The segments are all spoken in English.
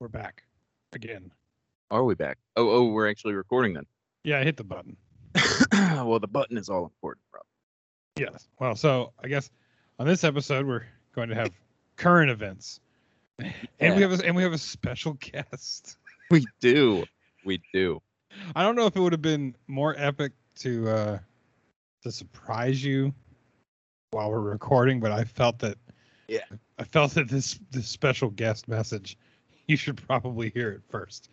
We're back again. Are we back? Oh, oh, we're actually recording then. Yeah, I hit the button. well, the button is all important, Rob. Yes. Well, so I guess on this episode we're going to have current events, and we have a, and we have a special guest. We do. We do. I don't know if it would have been more epic to uh to surprise you while we're recording, but I felt that Yeah. I felt that this this special guest message you should probably hear it first.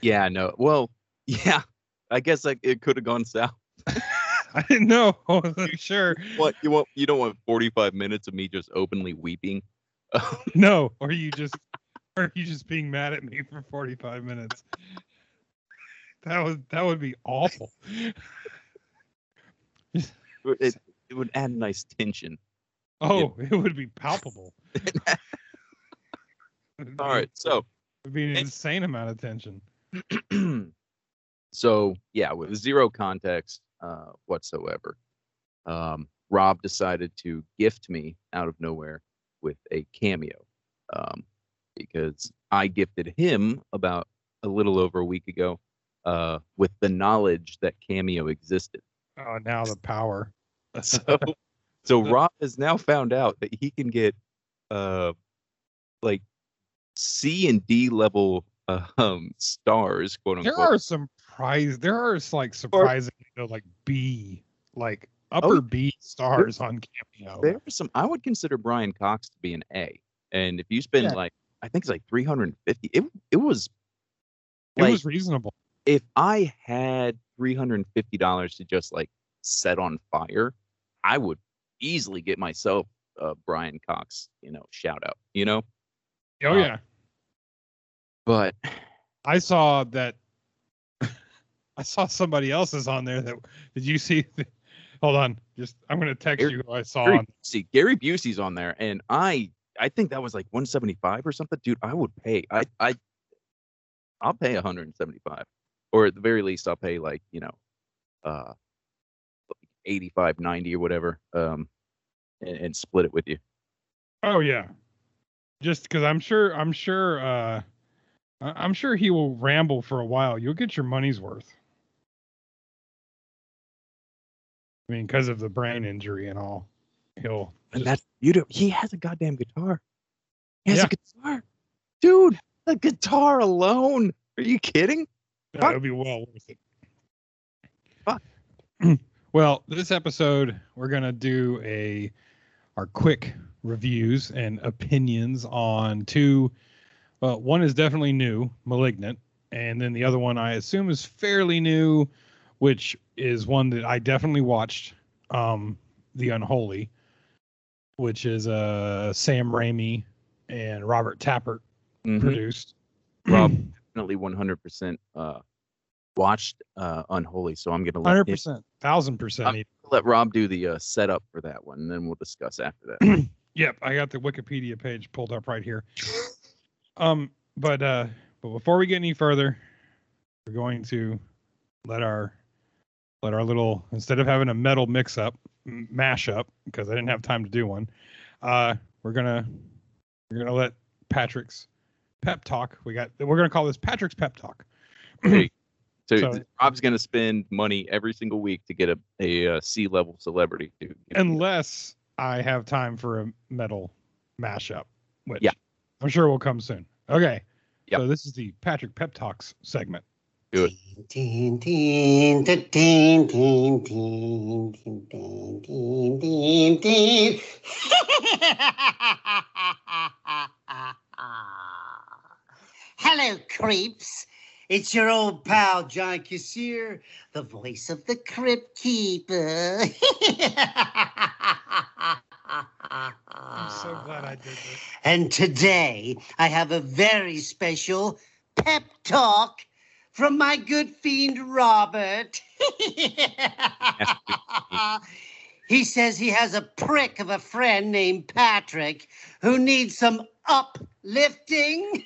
Yeah, no. Well, yeah. I guess like it could have gone south. I didn't know. I wasn't sure. What you want? You don't want 45 minutes of me just openly weeping. No, or you just or you just being mad at me for 45 minutes. That would that would be awful. it, it would add nice tension. Oh, it would be palpable. All right. So, it'd be an insane amount of tension. so yeah, with zero context uh, whatsoever, um, Rob decided to gift me out of nowhere with a cameo um, because I gifted him about a little over a week ago uh, with the knowledge that cameo existed. Oh, now the power. So, so Rob has now found out that he can get uh, like C and D level uh, um, stars, quote unquote. there are some prize. There are like surprising, you know, like B, like upper Oh, B stars on Cameo. there are some i would consider brian cox to be an a and if you spend Yeah. like i think it's like 350 it, it was it like was reasonable. if i had $350 to just like set on fire i would easily get myself a brian cox you know shout out you know Oh uh, yeah, but I saw that. I saw somebody else's on there. That did you see? the- hold on, just I'm gonna text Gary- you who I saw. gary On, busey gary busey's on there and i i think that was like 175 or something dude i would pay i i i'll pay 175 or at the very least i'll pay like you know uh 85 90 or whatever um and, and split it with you oh yeah, just because I'm sure I'm sure uh I'm sure he will ramble for a while. You'll get your money's worth. I mean, because of the brain injury and all, he'll. and that's you do he has a goddamn guitar he has Yeah. a guitar dude the guitar alone are you kidding That it'll be well worth it. Fuck. well, this episode we're gonna do a our quick reviews and opinions on two. One is definitely new, *Malignant*, and then the other one I assume is fairly new, which is one that I definitely watched, um, *The Unholy*, which is uh Sam Raimi and Robert Tapert Mhm. produced. rob definitely 100% uh watched uh unholy so i'm gonna let 100%, thousand percent. I'm- let rob do the uh setup for that one and then we'll discuss after that Yep, I got the Wikipedia page pulled up right here. Um, but uh, but before we get any further, we're going to let our let our little instead of having a metal mix up mash up because I didn't have time to do one. Uh, we're gonna we're gonna let Patrick's pep talk. We got we're gonna call this Patrick's pep talk. So, So- rob's gonna spend money every single week to get a a uh, c level celebrity to Unless I have time for a metal mashup, which yeah. I'm sure will come soon. Okay. Yep. So this is the Patrick Pep Talks segment. Do it. Hello, creeps. It's your old pal, John Kassir, the voice of the Crypt Keeper. I'm so glad I did this. And today I have a very special pep talk from my good fiend Robert. he says he has a prick of a friend named Patrick who needs some uplifting.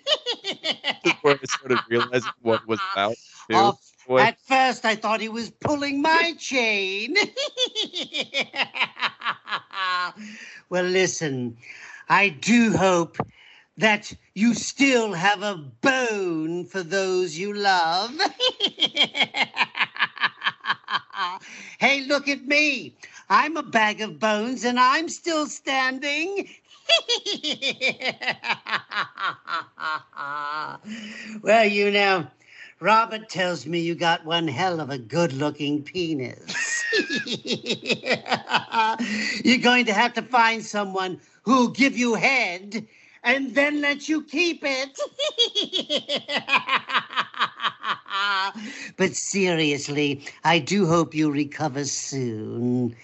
before i started realizing what was about. Off- At first, I thought he was pulling my chain. well, listen, I do hope that you still have a bone for those you love. hey, look at me. I'm a bag of bones and I'm still standing. well, you know, Robert tells me you got one hell of a good looking penis. You're going to have to find someone who'll give you head and then let you keep it. but seriously, I do hope you recover soon.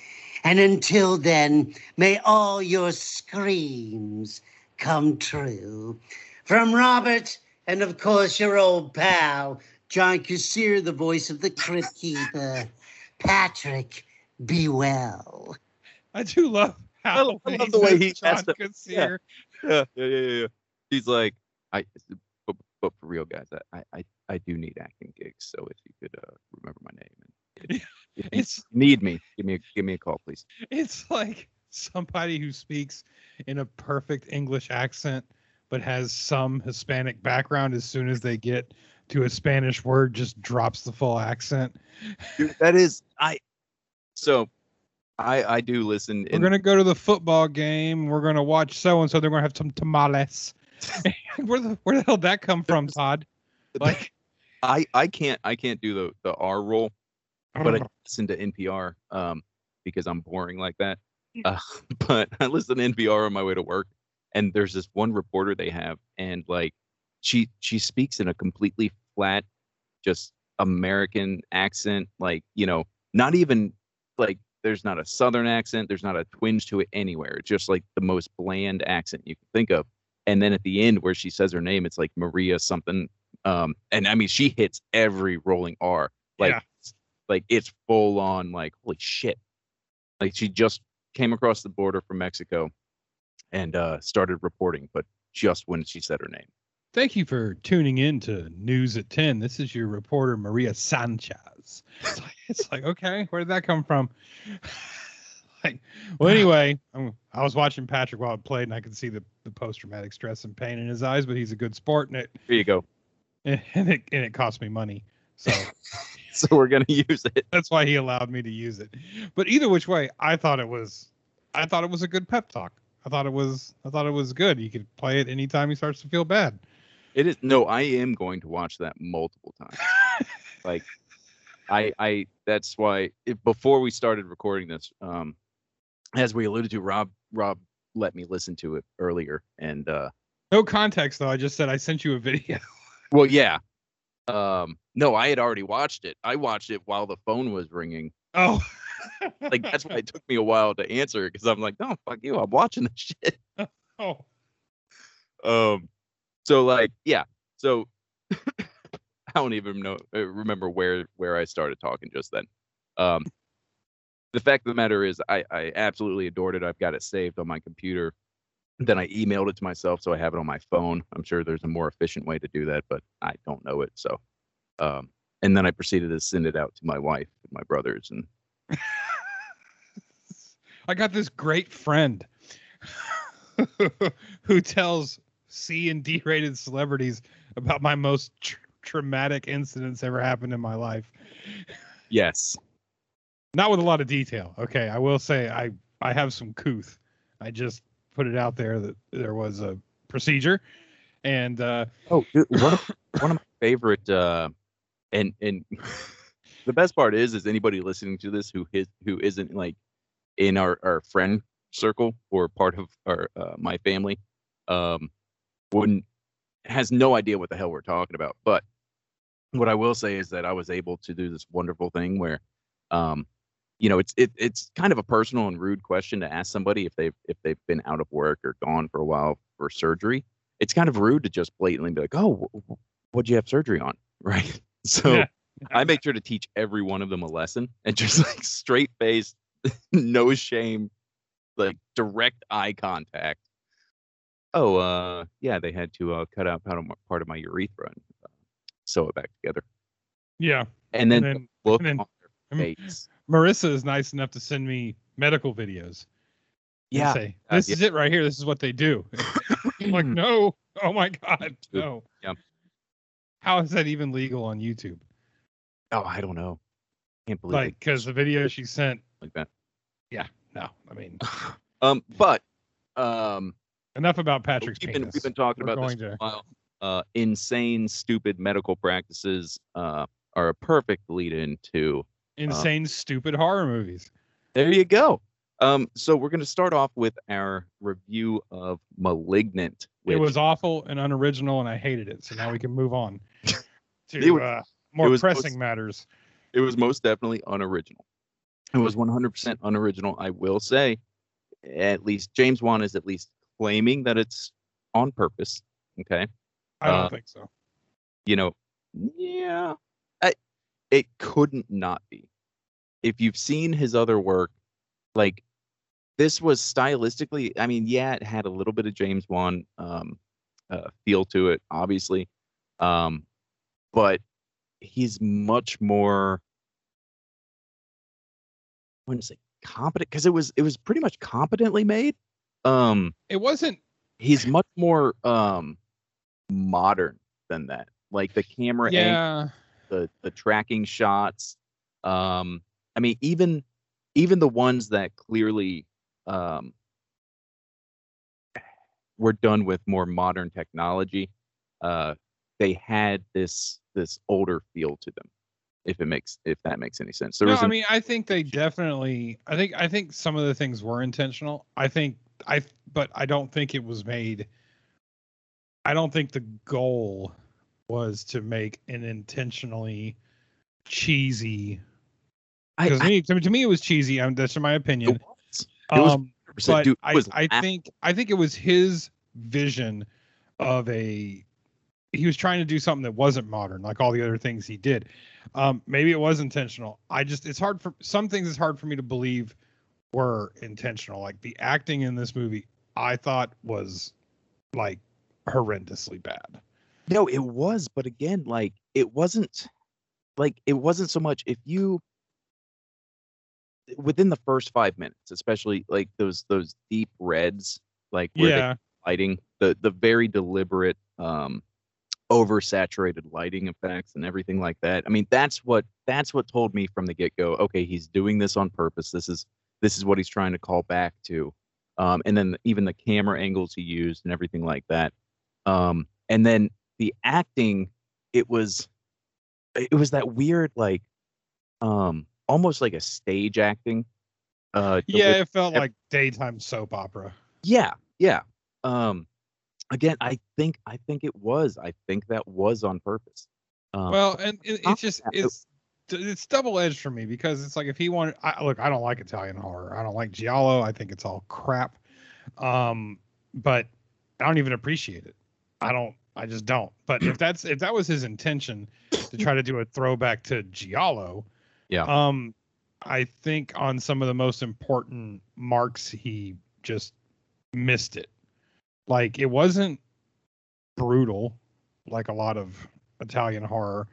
And until then, may all your screams come true. From Robert, and of course your old pal, John Kassir, the voice of the Crypt Keeper. Patrick, be well. I do love how I love- I love the way he John has to- Kassir. yeah, yeah, yeah, yeah. He's like, I, but, but for real, guys, I, I, I do need acting gigs. So if you could uh, remember my name and if you It's need me, give me, a, give me a call, please. it's like somebody who speaks in a perfect English accent but has some Hispanic background as soon as they get to a Spanish word just drops the full accent. Dude, that is, I. So, I, I do listen. We're in- gonna go to the football game. We're gonna watch so and so. They're gonna have some tamales. where the where the hell did that come from, Todd? Like, I, I can't, I can't do the, the R roll, but I listen to NPR um, because I'm boring like that. Uh, but I listen to NPR on my way to work, and there's this one reporter they have, and like she she speaks in a completely flat, just American accent, like you know, not even like there's not a Southern accent, there's not a twinge to it anywhere. It's just like the most bland accent you can think of. And then at the end, where she says her name, it's like Maria something. Um, and I mean, she hits every rolling R. Like Yeah. Like it's full on like holy shit like she just came across the border from mexico and uh started reporting but just when she said her name Thank you for tuning in to News at 10. This is your reporter, Maria Sanchez. It's like, it's like okay, where did that come from? like, well, anyway, um, I was watching Patrick while it played, and I could see the, the post traumatic stress and pain in his eyes, but he's a good sport, and it, here you go and it, and it cost me money. So so we're gonna use it that's why he allowed me to use it. But either which way, I thought it was, I thought it was a good pep talk. I thought it was, I thought it was good. You could play it anytime he starts to feel bad. it is no i am going to watch that multiple times like i i that's why if, before we started recording this um as we alluded to rob rob let me listen to it earlier and uh No context though. I just said I sent you a video. well yeah um no i had already watched it i watched it while the phone was ringing Oh, like that's why it took me a while to answer because I'm like, no, fuck you, I'm watching this shit. Oh, Um, so like, yeah, so I don't even know uh, remember where where I started talking just then. Um, the fact of the matter is, I I absolutely adored it. I've got it saved on my computer. Then I emailed it to myself, so I have it on my phone. I'm sure there's a more efficient way to do that, but I don't know it. So, um, and then I proceeded to send it out to my wife and my brothers, and I got this great friend who tells C and D rated celebrities about my most tr- traumatic incidents ever happened in my life. yes, Not with a lot of detail. Okay, I will say I I have some couth. I just put it out there that there was a procedure, and uh, Oh, dude, one of, one of my favorite, uh, and and the best part is, is anybody listening to this who who is who isn't like in our our friend circle or part of our uh, my family, um, wouldn't has no idea what the hell we're talking about. But what I will say is that I was able to do this wonderful thing where, um, you know, it's it, it's kind of a personal and rude question to ask somebody if they've if they've been out of work or gone for a while for surgery it's kind of rude to just blatantly be like, "Oh, wh- wh- what'd you have surgery on?" Right. So Yeah. I make sure to teach every one of them a lesson and just like straight face, no shame, like direct eye contact. Oh, uh, yeah, they had to uh, cut out part of my, part of my urethra and uh, sew it back together, yeah, and then, and then look and then- on I their mean, face. Marissa is nice enough to send me medical videos. Yeah, say uh, this yeah. is it right here. This is what they do. I'm like, no, Oh my God, no. Yep. How is that even legal on YouTube? Oh, I don't know. Can't believe Like, it because the video she sent, like that. Yeah. No. I mean, Um, but um, enough about Patrick's we've been, we've been talking We're about this going for a to- while. Uh, insane, stupid medical practices uh, are a perfect lead into. Insane, stupid horror movies. There you go. Um, so we're going to start off with our review of *Malignant*. Which It was awful and unoriginal, and I hated it. So now we can move on to was- uh, more pressing most- matters. it was most definitely unoriginal. It was 100% unoriginal. I will say, at least James Wan is at least claiming that it's on purpose. Okay. I don't Uh, think so. you know, yeah, it couldn't not be. If you've seen his other work, like this was stylistically, I mean, yeah, it had a little bit of James Wan um, uh, feel to it, obviously, um, but he's much more. I wouldn't say competent because it was it was pretty much competently made. Um, It wasn't. he's much more um modern than that like the camera angle, Yeah. The the tracking shots um i mean even even the ones that clearly um were done with more modern technology uh they had this this older feel to them if it makes if that makes any sense there no, I mean, I think they definitely. I think. I think some of the things were intentional. I think. I. But I don't think it was made. I don't think the goal was to make an intentionally cheesy. Because I, me, to, me- to me, it was cheesy. Um, that's my opinion. it was, it was Um, but dude, it I, was I laugh- think I think it was his vision of a he was trying to do something that wasn't modern like all the other things he did um maybe it was intentional i just it's hard for some things it's hard for me to believe were intentional like the acting in this movie i thought was like horrendously bad No, it was, but again, like it wasn't like it wasn't so much if you within the first five minutes, especially like those those deep reds, like where yeah lighting, the the very deliberate um oversaturated lighting effects and everything like that. I mean, that's what that's what told me from the get-go, okay, he's doing this on purpose. This is this is what he's trying to call back to. Um and then even the camera angles he used and everything like that. Um and then the acting it was it was that weird like um almost like a stage acting uh yeah it felt like daytime soap opera. Yeah yeah um again i think i think it was i think that was on purpose. Um, well and it, it's just it's it's double edged for me because it's like if he wanted I, look i don't like italian horror i don't like giallo i think it's all crap um but i don't even appreciate it. I don't i just don't. But if that's if that was his intention to try to do a throwback to giallo Yeah. um i think on some of the most important marks he just missed it. Like it wasn't brutal like a lot of italian horror.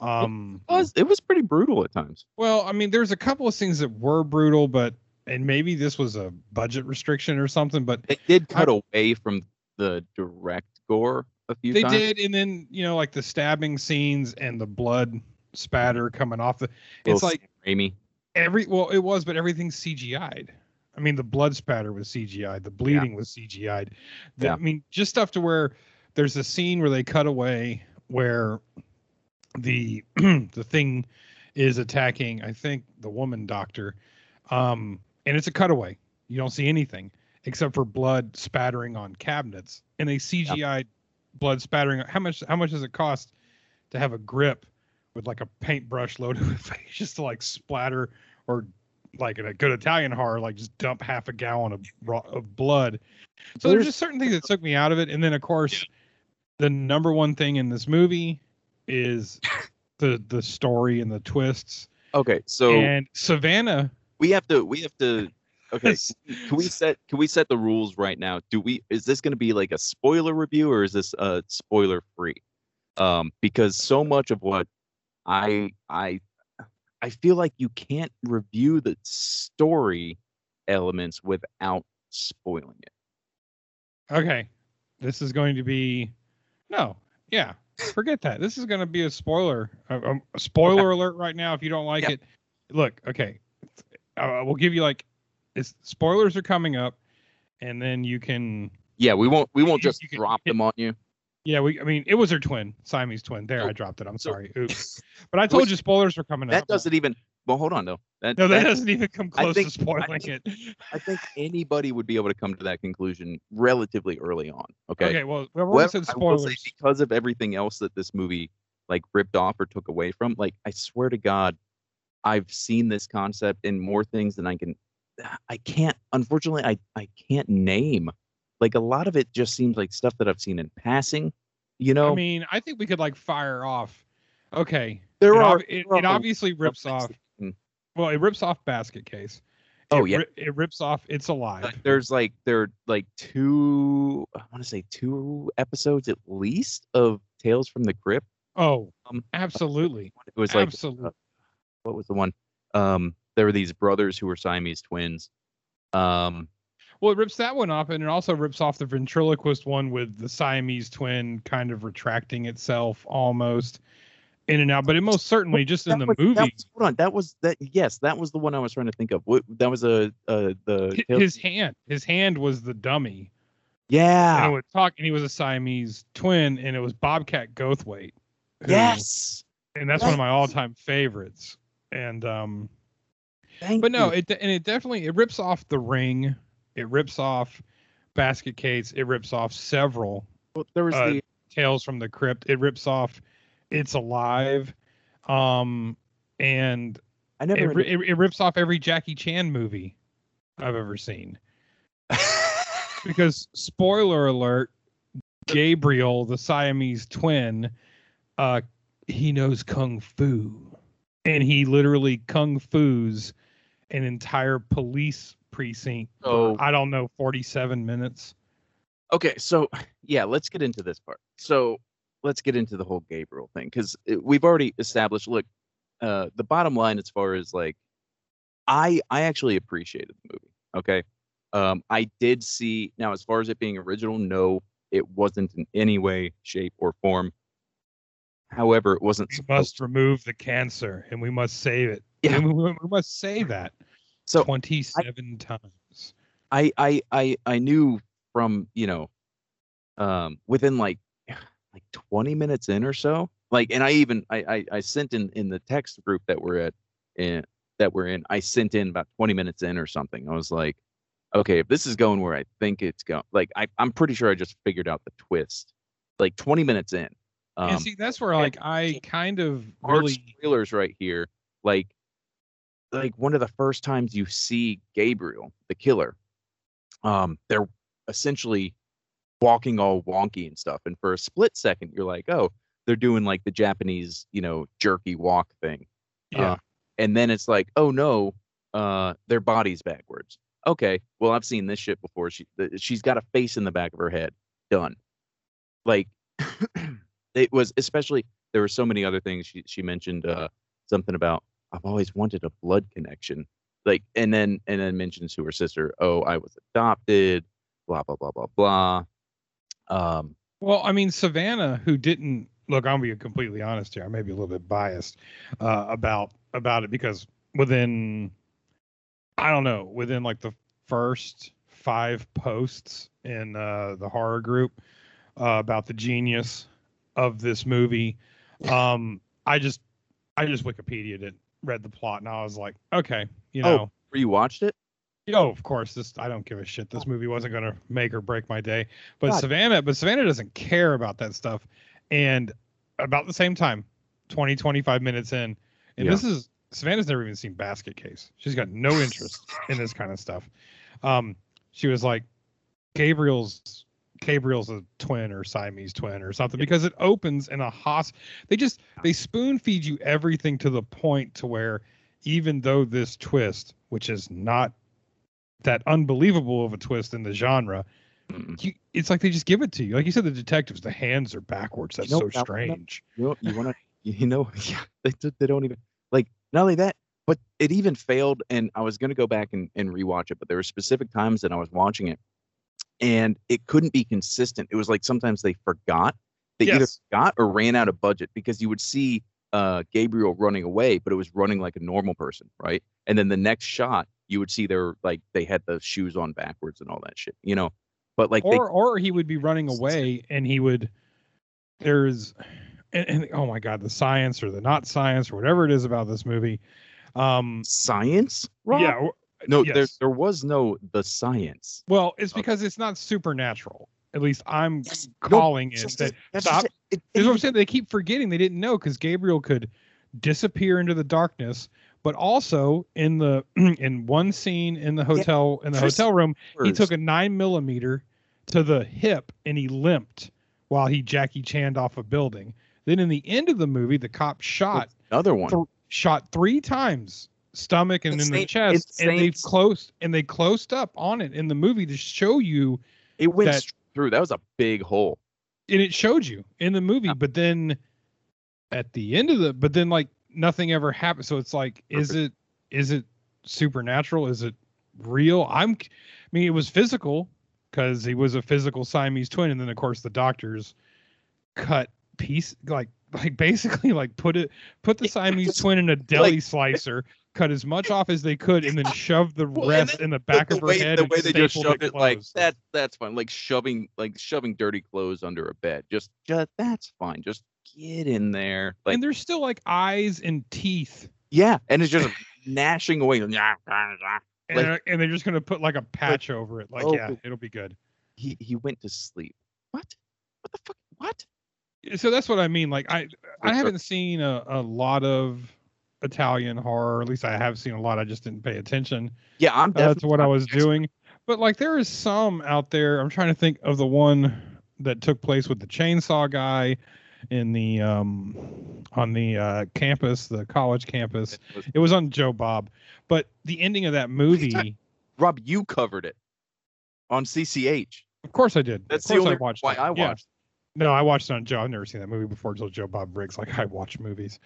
Um it was it was pretty brutal at times. Well, I mean, there's a couple of things that were brutal, but and maybe this was a budget restriction or something, but it did cut away from the direct gore a few they times did, and then you know, like the stabbing scenes and the blood spatter coming off the. It's like Amy. Every well, it was, but everything's CGI'd. I mean, the blood spatter was CGI'd, the bleeding was CGI'd. The- Yeah. I mean, just stuff to where there's a scene where they cut away where the the thing is attacking, I think, the woman doctor, um, and it's a cutaway. You don't see anything except for blood spattering on cabinets, and they CGI blood spattering. How much? How much does it cost to have a grip with like a paintbrush loaded with face just to like splatter or like in a good Italian horror, like just dump half a gallon of raw, of blood. So there's There's- just certain things that took me out of it, and then of course, the number one thing in this movie is the the story and the twists. okay so and Savannah, we have to we have to okay can we set can we set the rules right now do we is this going to be like a spoiler review or is this uh spoiler free um because so much of what i i i feel like you can't review the story elements without spoiling it okay, this is going to be no, yeah, forget that. This is going to be a spoiler, a, a- spoiler alert right now. If you don't like Yep. it, look, okay, uh, we'll give you like, it's, spoilers are coming up, and then you can, Yeah, we won't we won't just drop hit- them on you. yeah, we, I mean, it was her twin, Siamese twin. There, So- I dropped it. I'm sorry, oops. But I told Which- you spoilers are coming That up. That doesn't even. Well, hold on though. That, No, that that- doesn't even come close think- to spoiling I it. I think anybody would be able to come to that conclusion relatively early on. Okay. Okay, well, Well, said I will say spoilers. because of everything else that this movie like ripped off or took away from, like I swear to God, I've seen this concept in more things than I can. I can't. Unfortunately, I I can't name. Like a lot of it just seems like stuff that I've seen in passing. You know, I mean, I think we could like fire off. Okay, there it, are. ob- it, there it are obviously rips off. Well, it rips off Basket Case. Oh, It yeah. ri- it rips off It's Alive. like, There's like there are like two. I want to say two episodes at least of Tales from the Crypt. oh, um, absolutely, It was like absolutely. what was the one? Um, there were these brothers who were Siamese twins. Um, well, it rips that one off, and it also rips off the ventriloquist one with the Siamese twin kind of retracting itself almost in and out. But it most certainly just in the was- movie, was- hold on, that was that. Yes, that was the one I was trying to think of. That was a uh, the his hand, his hand was the dummy, and yeah it would talk, and he was a Siamese twin, and it was Bobcat Goldthwait. who- yes. and that's one of my all-time favorites. And um, Thank but no, you. it and it definitely it rips off the ring, it rips off Basket Case, it rips off several Well, there was uh, the Tales from the Crypt, it rips off It's Alive, um, and I never. it, it, it rips off every Jackie Chan movie I've ever seen. Because spoiler alert, Gabriel, the Siamese twin, uh, he knows kung fu, and he literally kung fu's an entire police precinct. for. I don't know, forty-seven minutes. okay, so yeah, let's get into this part. So let's get into the whole Gabriel thing because we've already established. Look, uh, the bottom line as far as like, I I actually appreciated the movie. Okay, um, I did see now as far as it being original, no, it wasn't in any way, shape, or form. However, it wasn't We must remove the cancer, and we must save it. Yeah. And we, we must say that So twenty-seven times. I I I I knew from you know, um, within like like 20 minutes in or so, like, and I even I I, I sent in in the text group that we're at in that we're in, I sent in about 20 minutes in or something. I was like, okay, if this is going where I think it's going, like I I'm pretty sure I just figured out the twist, like 20 minutes in. Um, and see, that's where like I kind of really spoilers right here. Like, like one of the first times you see Gabriel, the killer, um, they're essentially walking all wonky and stuff. And for a split second, you're like, oh, they're doing like the Japanese, you know, jerky walk thing. yeah. Uh, and then it's like, oh no, uh, their body's backwards. Okay, well I've seen this shit before. She she's got a face in the back of her head. Done. Like it was especially there were so many other things she she mentioned uh something about I've always wanted a blood connection. Like and then and then mentions to her sister, oh I was adopted, blah blah blah blah blah. Um Well, I mean, Savannah, who didn't look, I'm gonna be completely honest here. I may be a little bit biased uh, about about it because within, I don't know, within like the first five posts in uh, the horror group uh, about the genius of this movie, um, I just I just Wikipedia'd it, read the plot, and I was like, okay, you know. Oh. know. you watched it? Oh, of course. This I don't give a shit. This movie wasn't going to make or break my day. But God. Savannah, but Savannah doesn't care about that stuff. And about the same time, 20, 25 minutes in, and Yeah. this is Savannah's never even seen Basket Case. She's got no interest in this kind of stuff. Um, she was like, Gabriel's Gabriel's a twin or Siamese twin or something because it opens in a hos. They just they spoon feed you everything to the point to where even though this twist, which is not that unbelievable of a twist in the genre, you, it's like they just give it to you. Like you said, the detectives, the hands are backwards. That's know, so strange. You know, you want to, you know, yeah, they, they don't even like not only that, but it even failed. And I was gonna go back and, and rewatch it, but there were specific times that I was watching it, and it couldn't be consistent. It was like sometimes they forgot. They either Yes. forgot or ran out of budget because you would see uh, Gabriel running away, but it was running like a normal person, right? And then the next shot, you would see they're like they had the shoes on backwards and all that shit, you know. But like they, or or he would be running away and he would there's and, and oh my god the science or the not science or whatever it is about this movie um science, Rob? yeah no, there yes. there was no the science. well it's Okay. because it's not supernatural at least i'm Yes, calling It's it just- that that's stop just it. It- is what I'm saying. They keep forgetting they didn't know because Gabriel could disappear into the darkness, but also in the in one scene in the hotel in the hotel room, he took a nine millimeter to the hip and he limped while he Jackie Chaned off a building. Then in the end of the movie, the cop shot another one. th- shot three times stomach and in the chest, and they closed and they closed up on it in the movie to show you It went that- through. That was a big hole. and it showed you in the movie Yeah. but then at the end of the but then like nothing ever happened so it's like is it is it supernatural is it real i'm i mean it was physical because he was a physical siamese twin and then of course the doctors cut piece like like basically like put it put the siamese twin in a deli like- slicer cut as much off as they could and then shoved the Well, rest then in the back the of her way, head the and way they just shoved it, like closed. that that's fine like shoving like shoving dirty clothes under a bed just just that's fine just get in there like and there's still like eyes and teeth yeah and it's just gnashing away ah, ah, ah, and, Like- they're, and they're just gonna put like a patch over it. Like, oh, yeah, oh. it'll be good. he he went to sleep what what the fuck what So that's what I mean. Like, I I uh, haven't seen a, a lot of Italian horror. At least I have seen a lot. I just didn't pay attention. yeah i'm That's definitely what I was doing. But like, there is some out there. I'm trying to think of the one that took place with the chainsaw guy in the um on the uh campus, the college campus. It was- It was on Joe Bob. But the ending of that movie, rob you covered it on cch of course I did. That's the only I watched why it. I watched. No, I watched it on Joe. I've never seen that movie before until Joe Bob Briggs. Like I watch movies.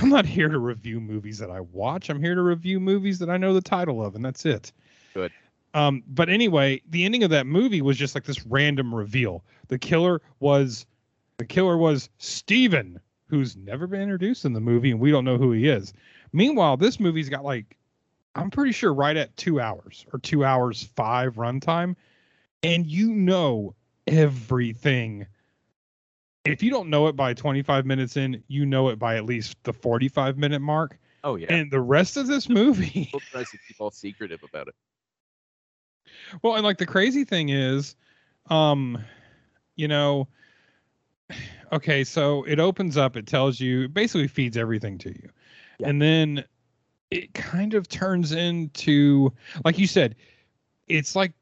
I'm not here to review movies that I watch. I'm here to review movies that I know the title of, and that's it. Good. Um, but anyway, the ending of that movie was just like this random reveal. The killer was the killer was Steven, who's never been introduced in the movie, and we don't know who he is. Meanwhile, this movie's got like I'm pretty sure right at two hours or two hours five runtime, and you know everything if you don't know it by 25 minutes in, you know it by at least the 45 minute mark. oh yeah And the rest of this movie, tries to keep all secretive about it well, and like the crazy thing is, um, you know, okay, so it opens up, it tells you, it basically feeds everything to you. Yeah. And then it kind of turns into, like you said, it's like,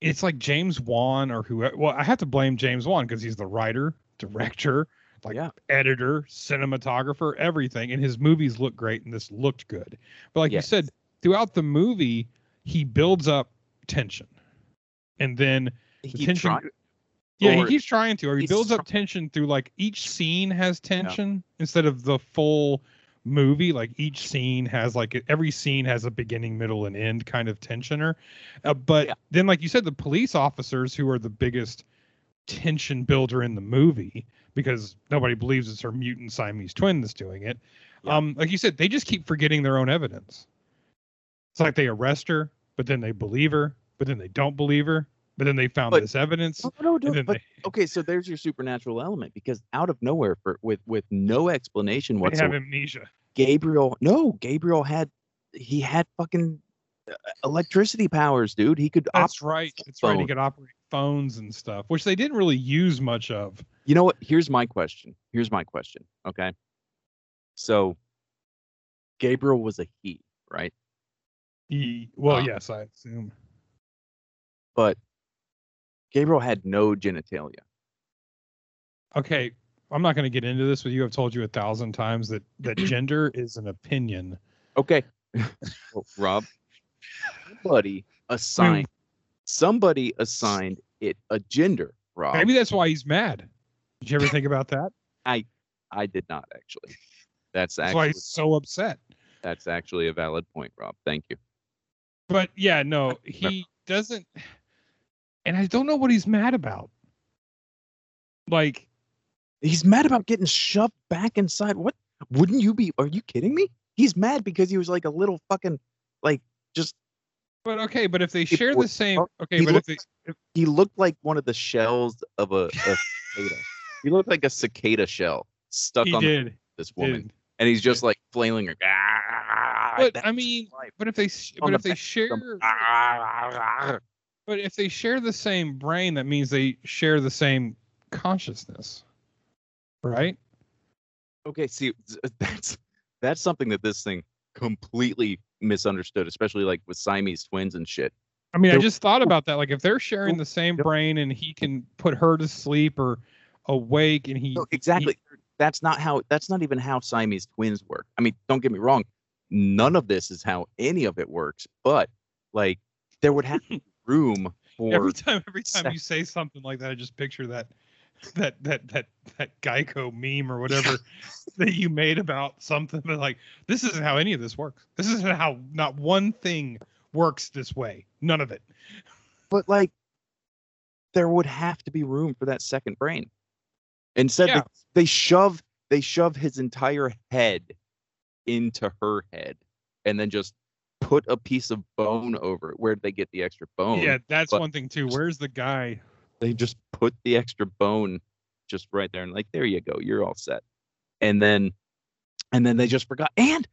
it's like James Wan or who, well, I have to blame James Wan because he's the writer, director, like Yeah. editor, cinematographer, everything. And his movies look great, and this looked good. But like Yes. you said, throughout the movie, he builds up tension, and then He the tension. trying- yeah, he keeps trying to, or he builds up tension through like each scene has tension instead of the full movie. Like each scene has like every scene has a beginning, middle, and end kind of tensioner. Uh, but Yeah. then, like you said, the police officers who are the biggest tension builder in the movie because nobody believes it's her mutant Siamese twin that's doing it. Yeah. Um, like you said, they just keep forgetting their own evidence. It's like they arrest her, but then they believe her, but then they don't believe her, but then they found But- this evidence. No, no, no, but they, okay, so there's your supernatural element because out of nowhere, for with with no explanation whatsoever, they have amnesia. Gabriel, no, Gabriel had he had fucking uh, electricity powers, dude. He could. That's right. That's right. He could operate phones and stuff, which they didn't really use much of. You know what? Here's my question. Here's my question. Okay. So, Gabriel was a he, right? He, well, Uh, yes, I assume. But Gabriel had no genitalia. Okay, I'm not going to get into this with you. I've told you a thousand times that that gender is an opinion. Okay. Well, Rob, somebody assigned somebody assigned it a gender. Rob, Maybe that's why he's mad. Did you ever think about that? I I did not actually. That's That's why he's so upset. that's actually a valid point, Rob. Thank you. But yeah, no, he doesn't. and I don't know what he's mad about. Like, He's mad about getting shoved back inside. What? Wouldn't you be? Are you kidding me? He's mad because he was like a little fucking, like just. But okay, but if they share wa- the same, okay, he but if they, if, He looked like one of the shells of a, a cicada. He looked like a cicada shell stuck on did, this woman, did. and he's just like flailing like. "Ah, But I mean, life." but if they, but the if they share, "Ah." but if they share the same brain, that means they share the same consciousness, right? Okay, see, that's that's something that this thing completely misunderstood, especially like with Siamese twins and shit. I mean, I just thought about that. Like, if they're sharing the same Yep. brain and he can put her to sleep or awake, and he No, exactly. That's not how. That's not even how Siamese twins work. I mean, don't get me wrong. None of this is how any of it works. But like, there would have to be room for. every time, every time sec- you say something like that, I just picture that, that, that, that, that Geico meme or whatever that you made about something. But like, this isn't how any of this works. This isn't how not one thing works this way. None of it. but like there would have to be room for that second brain instead Yeah. they, they shove they shove his entire head into her head, and then just put a piece of bone over it. Where'd they get the extra bone? yeah, that's but- one thing too. Where's the guy? They just put the extra bone just right there and like there you go you're all set. And then and then they just forgot and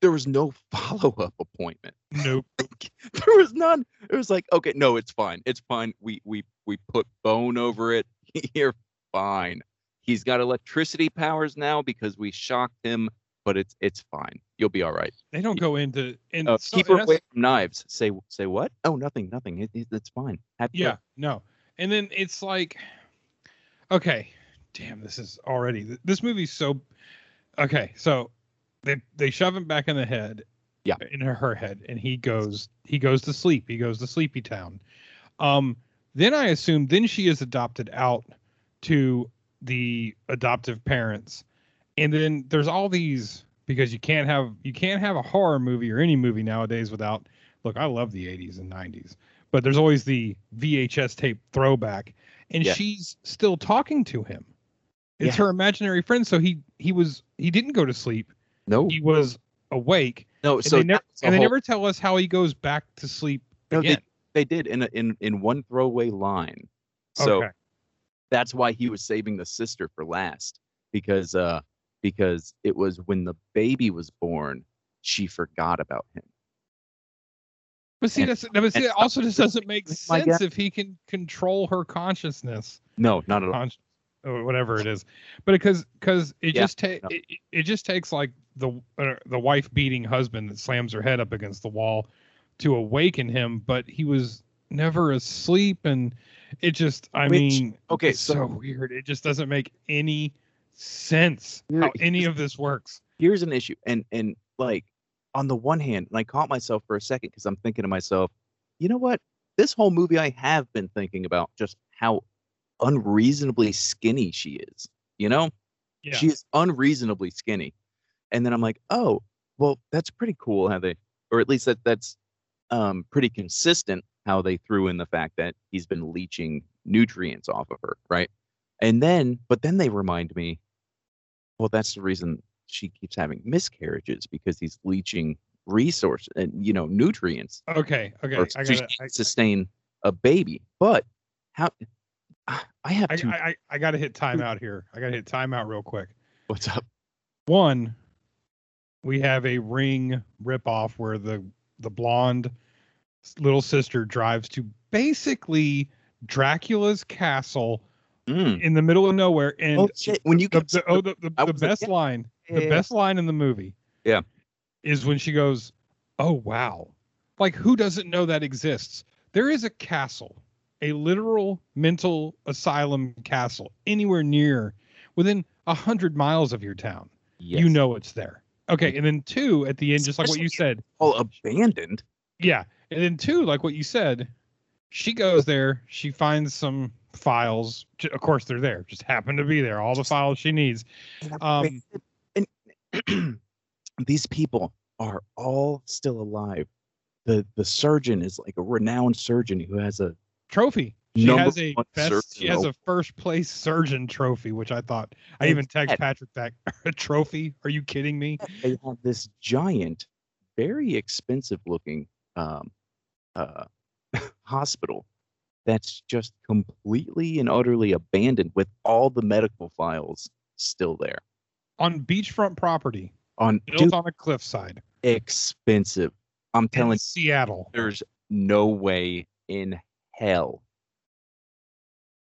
there was no follow-up appointment. Nope. there was none. It was like okay no it's fine it's fine we we we put bone over it you're fine. He's got electricity powers now because we shocked him but it's it's fine you'll be all right. They don't go into and uh, so- keep her away from knives. Say say what? Oh nothing nothing it, it- it's fine. Happy Yeah, no. And then it's like, okay, damn, this is already this movie's so okay. So they they shove him back in the head, Yeah. in her, her head, and he goes he goes to sleep. He goes to Sleepy Town. Um, then I assume then she is adopted out to the adoptive parents, and then there's all these because you can't have you can't have a horror movie or any movie nowadays without look. I love the 80s and 90s but there's always the VHS tape throwback, and Yeah. she's still talking to him. It's Yeah. her imaginary friend. So he he was he didn't go to sleep. no He was awake, no and so they never and they never tell us how he goes back to sleep No, they, again. they did in a, in in one throwaway line. So okay. that's why he was saving the sister for last because uh because it was when the baby was born she forgot about him. But see, and- that's but see, also just doesn't make sense if he can control her consciousness. No, not at all. or whatever it is but because because it Yeah, just ta- no. it, it- just takes like the uh, the wife beating husband that slams her head up against the wall to awaken him but he was never asleep and it just i Which- mean okay, it's so, so- weird it just doesn't make any sense how any of this works Here's an issue, and and like on the one hand, and I caught myself for a second because I'm thinking to myself, you know what? This whole movie, I have been thinking about just how unreasonably skinny she is. You know, yeah she is unreasonably skinny and then i'm like oh well that's pretty cool how they or at least that that's um pretty consistent how they threw in the fact that he's been leaching nutrients off of her right and then but then they remind me well that's the reason she keeps having miscarriages because he's leaching resource and you know nutrients okay okay or i gotta can I, sustain a baby. But how ah, i have I, two I, I, I gotta hit timeout hmm. here. I gotta hit timeout real quick. What's up? One, we have a ring ripoff where the the blonde little sister drives to basically Dracula's castle Mm. in the middle of nowhere, and oh shit when you the, get the, oh, the, the, the was like, best yeah, line, yeah, the yeah. best line in the movie, Yeah. is when she goes, "Oh wow!" Like who doesn't know that exists? There is a castle, a literal mental asylum castle, anywhere near, within a hundred miles of your town you know it's there. Okay, and then two at the end, just like what you said. all abandoned. Yeah, and then two, like what you said, she goes there, she finds some files. Of course, they're there, just happen to be there, all the files she needs. Um, and these people are all still alive. The the surgeon is like a renowned surgeon who has a Trophy. She has a best. She has a first place surgeon trophy, which I thought. I even text Patrick back. A trophy? Are you kidding me? they have this giant, very expensive looking um, uh, hospital that's just completely and utterly abandoned with all the medical files still there On beachfront property, on built dude, on a cliffside expensive. I'm telling you, Seattle. there's no way in hell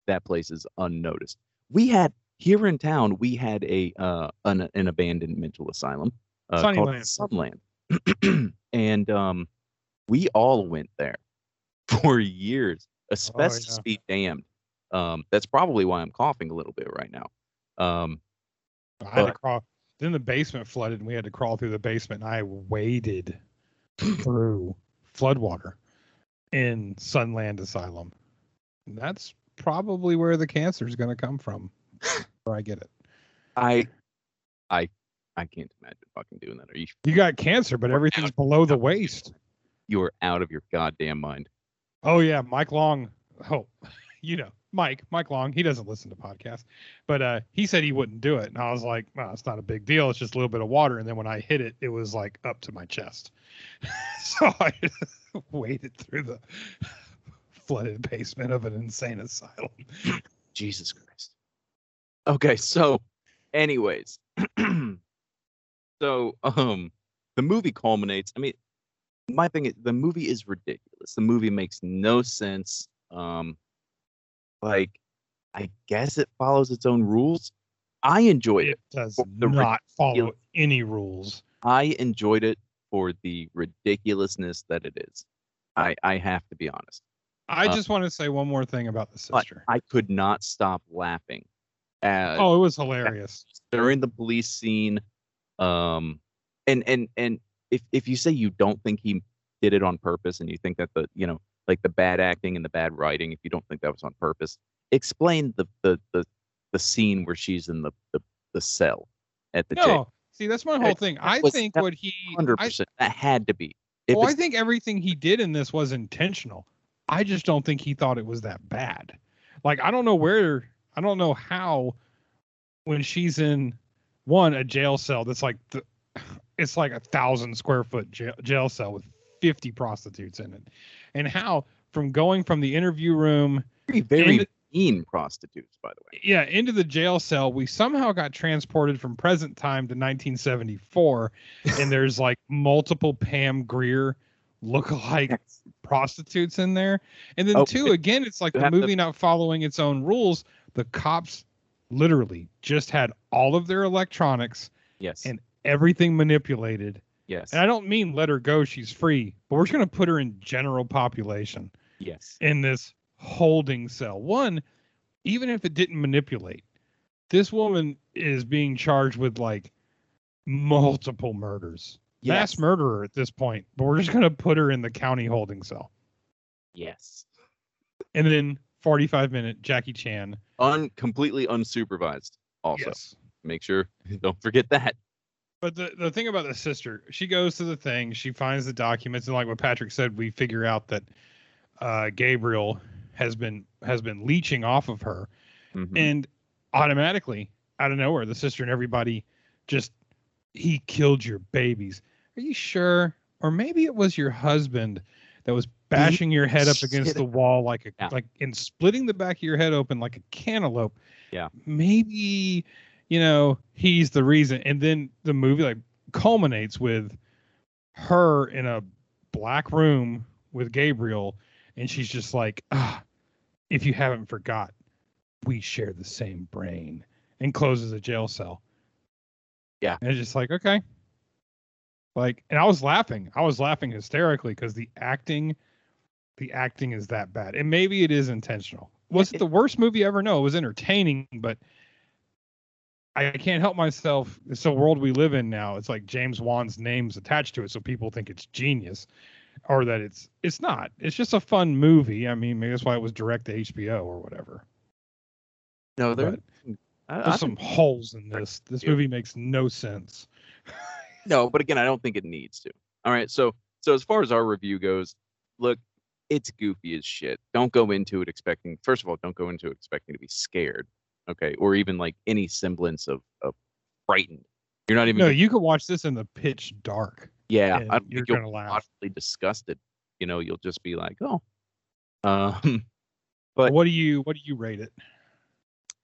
that place is unnoticed. We had here in town, we had a uh, an, an abandoned mental asylum uh, called. Sunland, and um, we all went there for years. Asbestos yeah. be damned. Um, that's probably why I'm coughing a little bit right now. Um, I had to crawl. Then the basement flooded, and we had to crawl through the basement. And I waded through floodwater in Sunland Asylum. And that's probably where the cancer is going to come from. Where I get it. I, I, I can't imagine fucking doing that. Are you? You got cancer, but everything's below the waist. You are out of your goddamn mind. Oh yeah, Mike Long. Oh, you know Mike. Mike Long. He doesn't listen to podcasts, but uh, he said he wouldn't do it, and I was like, well, it's not a big deal. It's just a little bit of water, and then when I hit it, it was like up to my chest. so I waded through the flooded basement of an insane asylum. Jesus Christ. Okay, so anyways. so um the movie culminates. I mean, my thing is the movie is ridiculous. The movie makes no sense. Um like I guess it follows its own rules. I enjoyed it. It does the not follow any rules. I enjoyed it for the ridiculousness that it is. I I have to be honest. I Uh, just want to say one more thing about the sister. I could not stop laughing. At, oh, it was hilarious. during the police scene um and and and if if you say you don't think he did it on purpose and you think that the you know like the bad acting and the bad writing if you don't think that was on purpose explain the the the, the scene where she's in the, the the cell at the jail No, see, that's my whole thing. I think what he, 100% I, that had to be if well, I think everything he did in this was intentional. I just don't think he thought it was that bad. Like, I don't know where, I don't know how, when she's in one a jail cell that's like the, it's like a thousand square foot jail, jail cell with fifty prostitutes in it, and how from going from the interview room very very and- mean prostitutes by the way yeah, into the jail cell, we somehow got transported from present time to 1974, and there's like multiple Pam Grier look-alike prostitutes in there. And then Oh, two, but again, it's like the have to- movie not following its own rules. The cops literally just had all of their electronics, yes and everything manipulated. yes And I don't mean let her go, she's free, but we're just gonna put her in general population yes in this holding cell. One, even if it didn't manipulate, this woman is being charged with like multiple murders. Mass murderer at this point, but we're just going to put her in the county holding cell. yes And then 45 minute Jackie Chan. un completely unsupervised also Yes. make sure don't forget that But the, the thing about the sister, she goes to the thing, she finds the documents, and like what Patrick said, we figure out that uh, Gabriel has been has been leeching off of her. Mhm. and automatically out of nowhere the sister and everybody just he killed your babies are you sure or maybe it was your husband that was bashing your head up against the wall like a Yeah. like and splitting the back of your head open like a cantaloupe Yeah. maybe you know he's the reason and then the movie like culminates with her in a black room with gabriel and she's just like ah if you haven't forgot we share the same brain and closes a jail cell. Yeah. And it's just like, okay. Like, and I was laughing. I was laughing hysterically because the acting, the acting is that bad. And maybe it is intentional. Was Yeah, it the worst movie ever? No, it was entertaining, but I can't help myself. It's a world we live in now. It's like James Wan's name's attached to it, so people think it's genius. Or that it's it's not. It's just a fun movie. I mean, maybe that's why it was direct to HBO or whatever. no there But I, I there's some think- holes in this. This movie makes no sense. no but again i don't think it needs to all right so so as far as our review goes look it's goofy as shit. Don't go into it expecting. First of all, don't go into it expecting to be scared, okay, or even like any semblance of of frightened. You're not even. No, gonna- you could watch this in the pitch dark. yeah, I don't you're think you'll gonna be laugh. audibly disgusted. You know, you'll just be like, oh, um, But- what do you what do you rate it?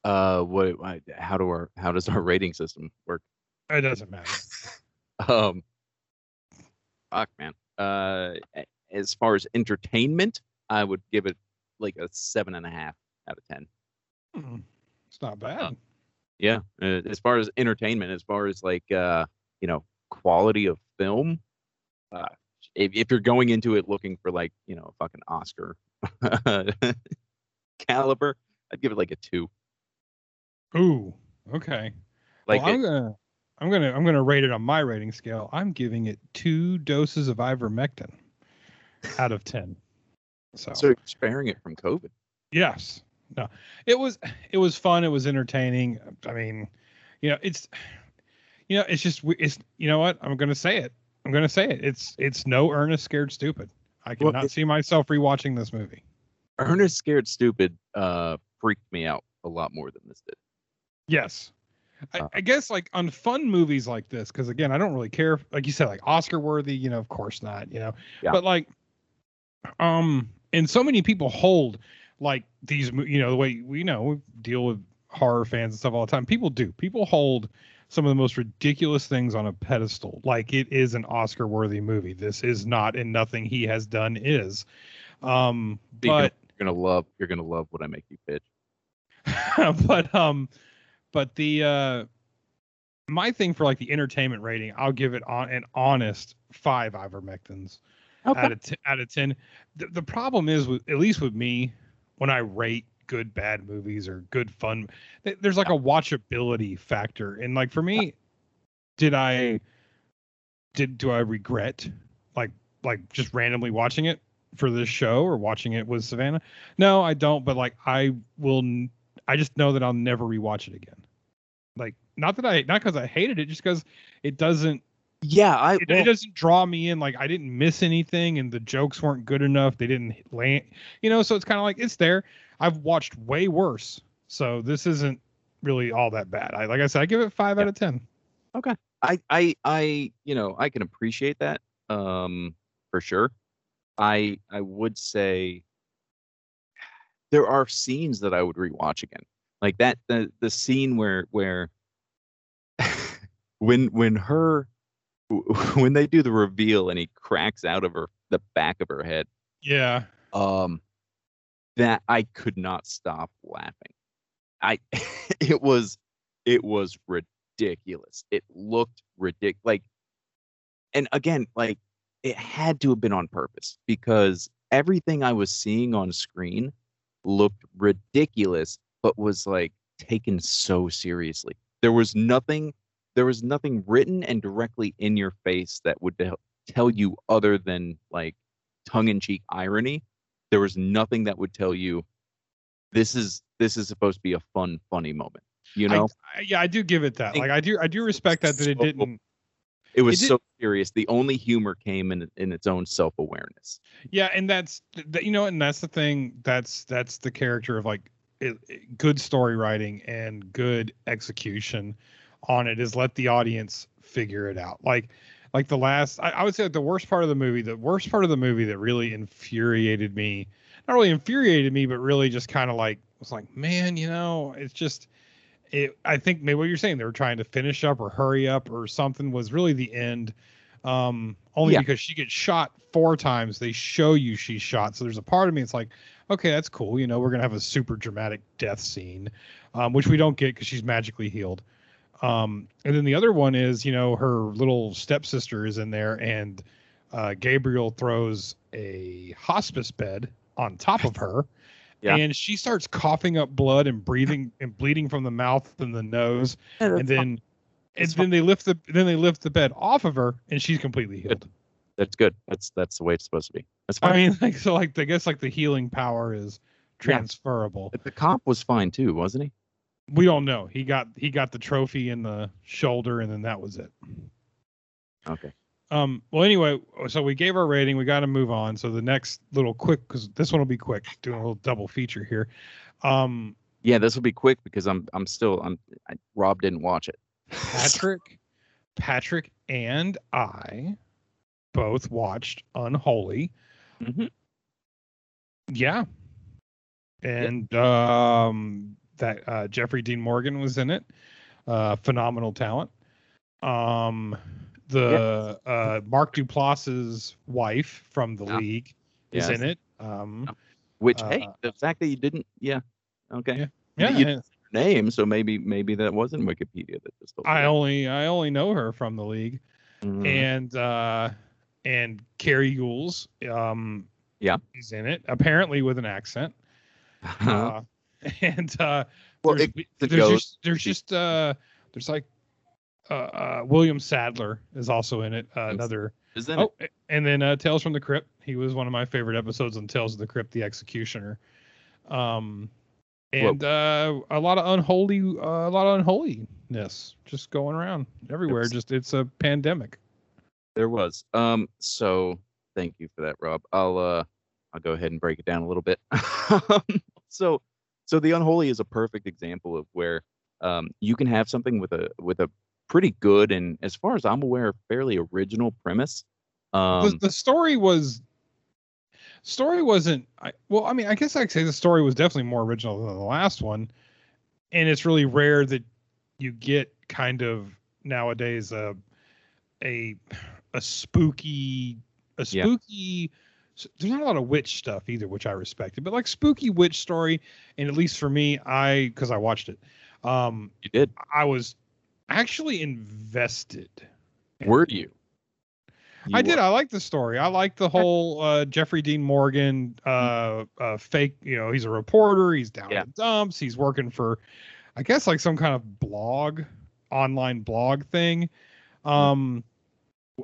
uh, what? How do our how does our rating system work? It doesn't matter. Um, fuck, man. Uh, as far as entertainment, I would give it like a seven and a half out of ten. Hmm, It's not bad. Yeah, uh, as far as entertainment, as far as like uh, you know, quality of film, uh, if, if you're going into it looking for like you know, fucking Oscar caliber, I'd give it like a two. Ooh, okay. Like well, I'm it- gonna I'm gonna I'm gonna rate it on my rating scale. I'm giving it two doses of ivermectin out of ten. So, so sparing it from COVID. yes, no, it was it was fun. It was entertaining. I mean, you know, it's you know, it's just we- it's you know what I'm gonna say it. I'm gonna say it. It's it's no Ernest Scared Stupid. I Well, cannot it- see myself rewatching this movie. Ernest Scared Stupid uh freaked me out a lot more than this did. Yes. I, Uh, I guess like on fun movies like this, because again, I don't really care. Like you said, like Oscar worthy, you know, of course not, you know. Yeah. But like, um, and so many people hold like these, you know, the way we know we deal with horror fans and stuff all the time. People do. People hold some of the most ridiculous things on a pedestal, like it is an Oscar worthy movie. This is not, and nothing he has done is. Um, Speaking of- but You're gonna love. You're gonna love what I make you pitch. but um but the uh my thing for like the entertainment rating i'll give it on an honest five ivermectins out of t- out of 10 the, the problem is with at least with me when i rate good bad movies or good fun there's like a watchability factor. And like for me did i did do i regret like like just randomly watching it for this show or watching it with savannah? No i don't but like i will I just know that i'll never rewatch it again. Like not that i not because i hated it just because it doesn't Yeah, I it, well, it doesn't draw me in like i didn't miss anything and the jokes weren't good enough they didn't land you know so it's kind of like it's there. I've watched way worse so this isn't really all that bad. I like i said i give it five out of ten. Okay, I, I, I, you know, I can appreciate that, um, for sure. I, I would say there are scenes that I would rewatch again, like that, the, the scene where, where, when, when her, when they do the reveal and he cracks out of her the back of her head, yeah um, that I could not stop laughing. I, it was, it was ridiculous. It looked ridiculous. Like, and again, like it had to have been on purpose because everything I was seeing on screen looked ridiculous, but was like taken so seriously. There was nothing, there was nothing written and directly in your face that would tell you other than like tongue-in-cheek irony. There was nothing that would tell you this is this is supposed to be a fun, funny moment. You know, I, yeah i do give it that like i do i do respect that that it didn't it was did- so serious. The only humor came in in its own self-awareness. Yeah, and that's th- th- you know, and that's the thing. That's that's the character of like it, it- good story writing and good execution on it is let the audience figure it out. Like like the last, I, I would say like the worst part of the movie, the worst part of the movie that really infuriated me, not really infuriated me, but really just kind of like was like, man, you know, it's just. It, I think maybe what you're saying they were trying to finish up or hurry up or something was really the end um only Yeah. because she gets shot four times they show you she's shot so there's a part of me it's like okay that's cool you know we're gonna have a super dramatic death scene um which we don't get because she's magically healed um and then the other one is you know her little stepsister is in there and uh gabriel throws a hospice bed on top of her Yeah. and she starts coughing up blood and breathing and bleeding from the mouth and the nose and then and It's then they lift the then they lift the bed off of her and she's completely healed. That's good. That's that's the way it's supposed to be. That's fine. I mean, like so, like I guess like the healing power is transferable. But the cop was fine too, wasn't he? We don't know. He got he got the trophy in the shoulder, and then that was it. Okay. Um, well, anyway, so we gave our rating. We got to move on. So the next little quick, because this one will be quick, doing a little double feature here. Um, Yeah, this will be quick because I'm I'm still I'm I, Rob didn't watch it. Patrick, Patrick, and I both watched Unholy. Mhm. Yeah, and um, that uh, Jeffrey Dean Morgan was in it. Uh, phenomenal talent. Um, the uh, Mark Duplass's wife from the Yeah. league is Yes. in it. Um, Which hey, Uh, the fact that you didn't, yeah, okay, Yeah. Yeah, you- name, so maybe maybe that wasn't Wikipedia that just. I only I only know her from the league. Mhm. and uh and Cary Elwes um Yeah. is in it apparently with an accent uh, and uh Well, there's, it- there's just there's just uh there's like uh, uh William Sadler is also in it uh, another is that oh it? and then uh Tales from the Crypt he was one of my favorite episodes on Tales of the Crypt the Executioner um and uh, a lot of unholy, uh, a lot of unholiness just going around everywhere. Just it's a pandemic. There was. Um. So thank you for that, Rob. I'll uh I'll go ahead and break it down a little bit. so so the unholy is a perfect example of where um you can have something with a with a pretty good and as far as I'm aware fairly original premise. the, Um. the story was story wasn't I, well i mean i guess i'd say the story was definitely more original than the last one and it's really rare that you get kind of nowadays a a a spooky a Yeah. There's not a lot of witch stuff either which i respected but like spooky witch story and at least for me i because i watched it um You did. i was actually invested Were it. you? I You did. I like the story. I like the whole uh, Jeffrey Dean Morgan uh, uh, fake. You know, he's a reporter. He's down Yeah. in the dumps. He's working for, I guess, like some kind of blog, online blog thing. Mm-hmm. Um,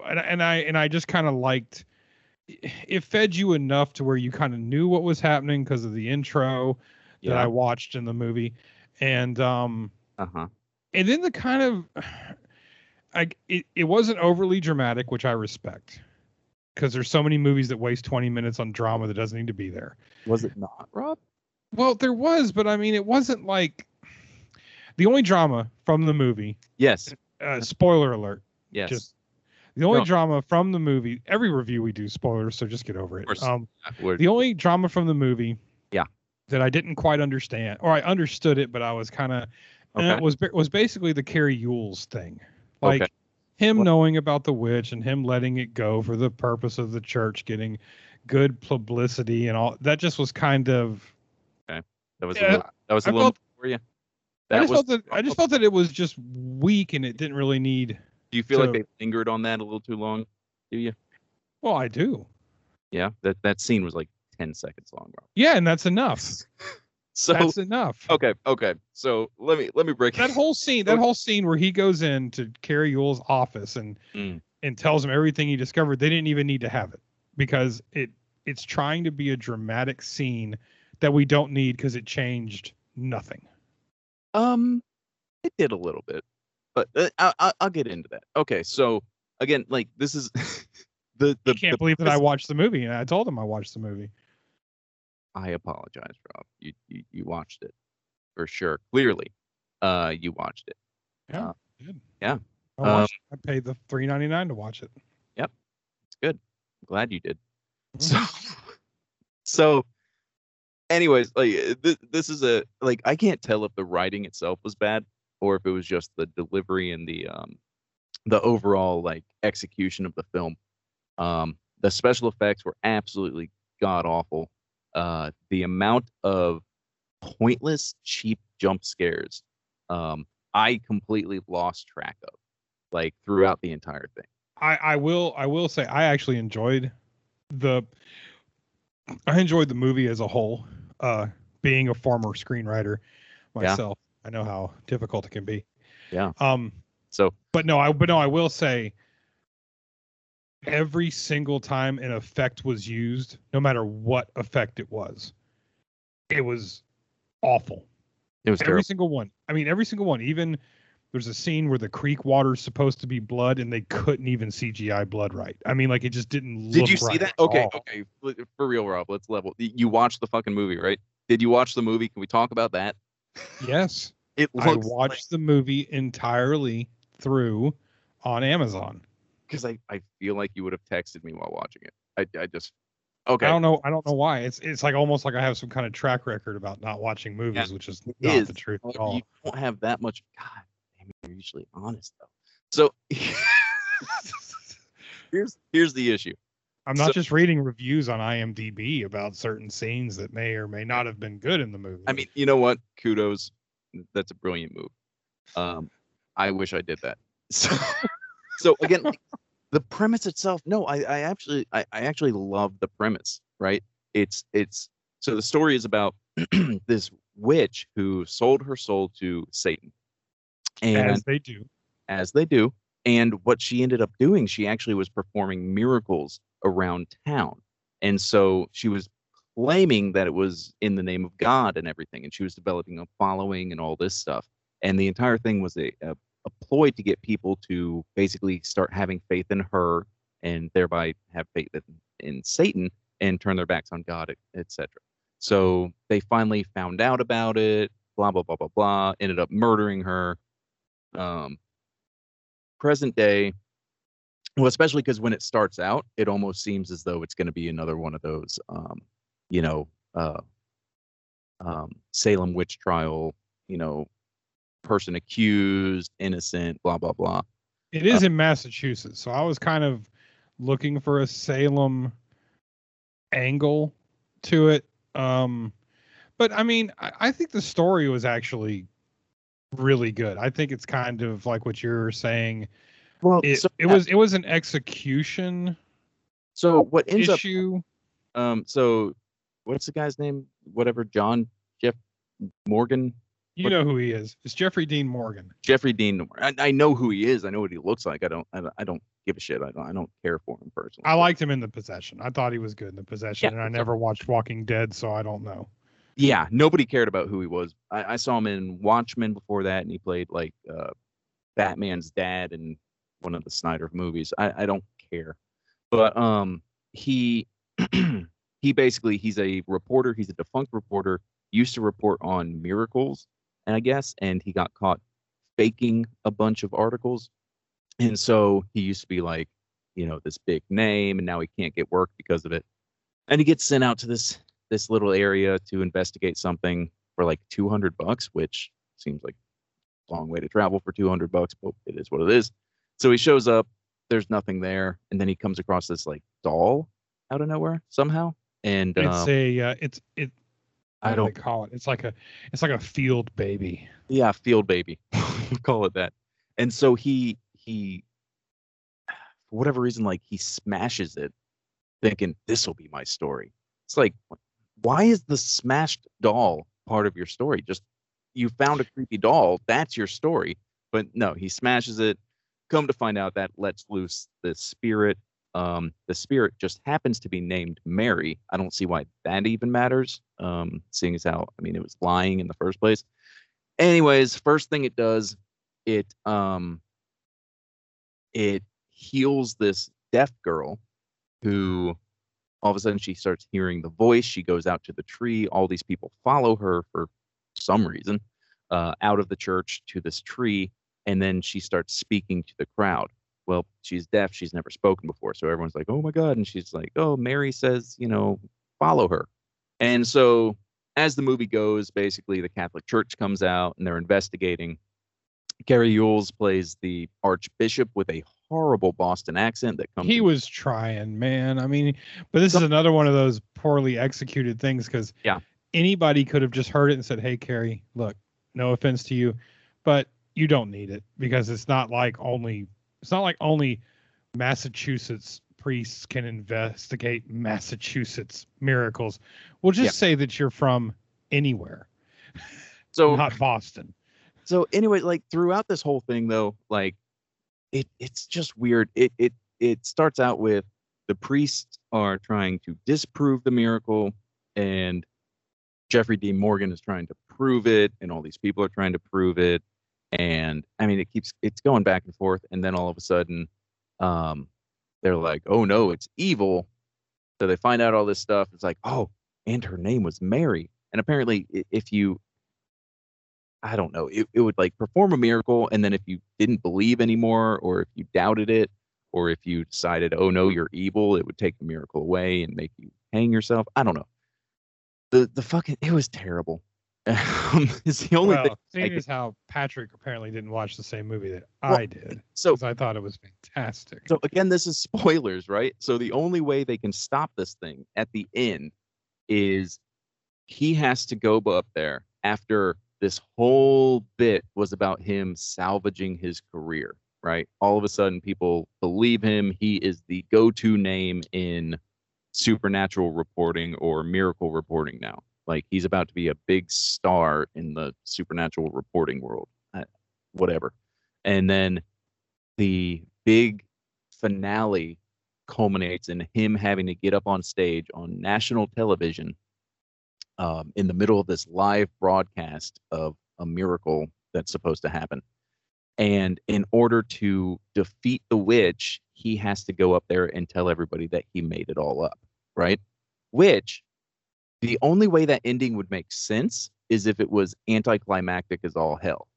and, and I and I just kind of liked. It fed you enough to where you kind of knew what was happening because of the intro that I watched in the movie, and um, Uh huh. and then the kind of I it, it wasn't overly dramatic, which I respect. Because there's so many movies that waste 20 minutes on drama that doesn't need to be there. Was it not, Rob? Well, there was, but I mean, it wasn't like the only drama from the movie. Yes. Uh, spoiler alert. Yes. Just the only No. drama from the movie. Every review we do spoilers, so just get over it. Um, the only drama from the movie. Yeah. That I didn't quite understand, or I understood it, but I was kind of okay. it was was basically the Cary Elwes thing, like Okay. him What- knowing about the witch and him letting it go for the purpose of the church getting good publicity and all. That just was kind of. Okay. That was yeah, a little, that was a I little felt- for you. I That just was. felt that I just felt that it was just weak and it didn't really need. Do you feel so- like they lingered on that a little too long? Do you? Well, I do. Yeah. That that scene was like ten seconds long. Yeah, and that's enough. So That's enough. okay, okay. So let me let me break That whole scene, that whole scene where he goes in to Cary Elwes's office and Mm. and tells him everything he discovered, they didn't even need to have it because it it's trying to be a dramatic scene that we don't need because it changed nothing. Um, it did a little bit, but uh, I, I, I'll get into that. Okay, so again, like this is the the. I can't the believe that I watched the movie and I told him I watched the movie. I apologize, Rob. You, you you watched it for sure. Clearly, uh, you watched it. Yeah, Uh, yeah. I, Um, I paid the three ninety nine to watch it. Yep, it's good. I'm glad you did. Mm-hmm. So, so, anyways, like uh, this, this is a like I can't tell if the writing itself was bad or if it was just the delivery and the um the overall like execution of the film. Um, the special effects were absolutely god awful. Uh, the amount of pointless, cheap jump scares, um, I completely lost track of, like throughout the entire thing. I, I will I will say I actually enjoyed the I enjoyed the movie as a whole. Uh, being a former screenwriter myself, I know how difficult it can be. Yeah. Um, So but no, I but no, I will say every single time an effect was used, no matter what effect it was, it was awful. it was every terrible. single one. I mean, every single one. Even there's a scene where the creek water's supposed to be blood and they couldn't even CGI blood right. I mean, like it just didn't look Did you see right that? Okay, okay. For real, Rob. Let's level. You watched the fucking movie, right? Did you watch the movie? Can we talk about that? Yes. It I watched the movie entirely through on Amazon. because I, I feel like you would have texted me while watching it. I, I just okay. I don't know. I don't know why. It's it's like almost like I have some kind of track record about not watching movies, which is not is. the truth at all. You don't have that much. God, damn, you're usually honest though. So here's here's the issue. I'm not so- just reading reviews on IMDb about certain scenes that may or may not have been good in the movie. I mean, you know what? Kudos. That's a brilliant move. Um, I wish I did that. So, so again, like, the premise itself. No, I, I actually, I, I actually love the premise. Right? It's, it's. So the story is about this witch who sold her soul to Satan, and as they do. as they do. And what she ended up doing, she actually was performing miracles around town. And so she was claiming that it was in the name of God and everything. And she was developing a following and all this stuff. And the entire thing was a, a, a ploy to get people to basically start having faith in her and thereby have faith in, in Satan and turn their backs on God, etc. So they finally found out about it, blah, blah, blah, blah, blah, ended up murdering her. Um, present day well especially because when it starts out it almost seems as though it's going to be another one of those um you know uh um salem witch trial you know person accused innocent blah blah blah It is in Massachusetts, so I was kind of looking for a Salem angle to it. Um, but I mean, I, I think the story was actually really good. I think it's kind of like what you're saying. Well It, so, it was it was an execution so what ends up issue. um so what's the guy's name whatever john jeff morgan You what- know who he is. It's Jeffrey Dean Morgan. jeffrey dean I, I know who he is i know what he looks like i don't i don't, I don't give a shit I don't, I don't care for him personally I liked him in the possession. I thought he was good in the possession, Yeah, and I so- never watched Walking Dead, so I don't know. yeah, nobody cared about who he was. I, I saw him in Watchmen before that, and he played like uh, Batman's dad in one of the Snyder movies. I, I don't care, but um, he he basically he's a reporter. He's a defunct reporter. Used to report on miracles, and I guess, and he got caught faking a bunch of articles, and so he used to be like, you know, this big name, and now he can't get work because of it. And he gets sent out to this this little area to investigate something for like 200 bucks, which seems like a long way to travel for 200 bucks, but it is what it is. So he shows up, there's nothing there, and then he comes across this like doll out of nowhere somehow. And It's um, a uh, it's it. I do they don't- call it. It's like a it's like a field baby. yeah, field baby, call it that. And so he he for whatever reason, like he smashes it, thinking this will be my story. It's like, why is the smashed doll part of your story? Just you found a creepy doll, that's your story. But no, he smashes it. Come to find out that lets loose the spirit. Um, the spirit just happens to be named Mary. I don't see why that even matters. Um, seeing as how I mean it was lying in the first place. Anyways, first thing it does, it um it heals this deaf girl who all of a sudden she starts hearing the voice she goes out to the tree all these people follow her for some reason uh, out of the church to this tree and then she starts speaking to the crowd well she's deaf she's never spoken before so everyone's like oh my god and she's like oh mary says you know follow her and so as the movie goes basically the catholic church comes out and they're investigating Cary Elwes plays the archbishop with a horrible Boston accent that comes. He was trying, man. I mean, but this is another one of those poorly executed things because Yeah. anybody could have just heard it and said, "Hey, Cary, look, no offense to you, but you don't need it because it's not like only it's not like only Massachusetts priests can investigate Massachusetts miracles. We'll just Yeah. say that you're from anywhere, so not Boston. so anyway, like throughout this whole thing though, like it it's just weird. It it it starts out with the priests are trying to disprove the miracle and Jeffrey D. Morgan is trying to prove it, and all these people are trying to prove it. And I mean it keeps it's going back and forth, and then all of a sudden, um, they're like, "Oh no, it's evil." So they find out all this stuff. It's like, "Oh, and her name was Mary." And apparently, if you, I don't know, it, it would like perform a miracle, and then if you didn't believe anymore, or if you doubted it, or if you decided, "Oh no, you're evil," it would take the miracle away and make you hang yourself. I don't know. The the fucking it was terrible. Um, it's the only thing. well, seeing as how Patrick apparently didn't watch the same movie that I did, so I thought it was fantastic. So again, this is spoilers, right? So the only way they can stop this thing at the end is he has to go up there after this whole bit was about him salvaging his career, right? All of a sudden, people believe him. He is the go-to name in supernatural reporting or miracle reporting now. Like he's about to be a big star in the supernatural reporting world, uh, whatever. And then the big finale culminates in him having to get up on stage on national television um, in the middle of this live broadcast of a miracle that's supposed to happen. And in order to defeat the witch, he has to go up there and tell everybody that he made it all up, right? Which the only way that ending would make sense is if it was anticlimactic as all hell,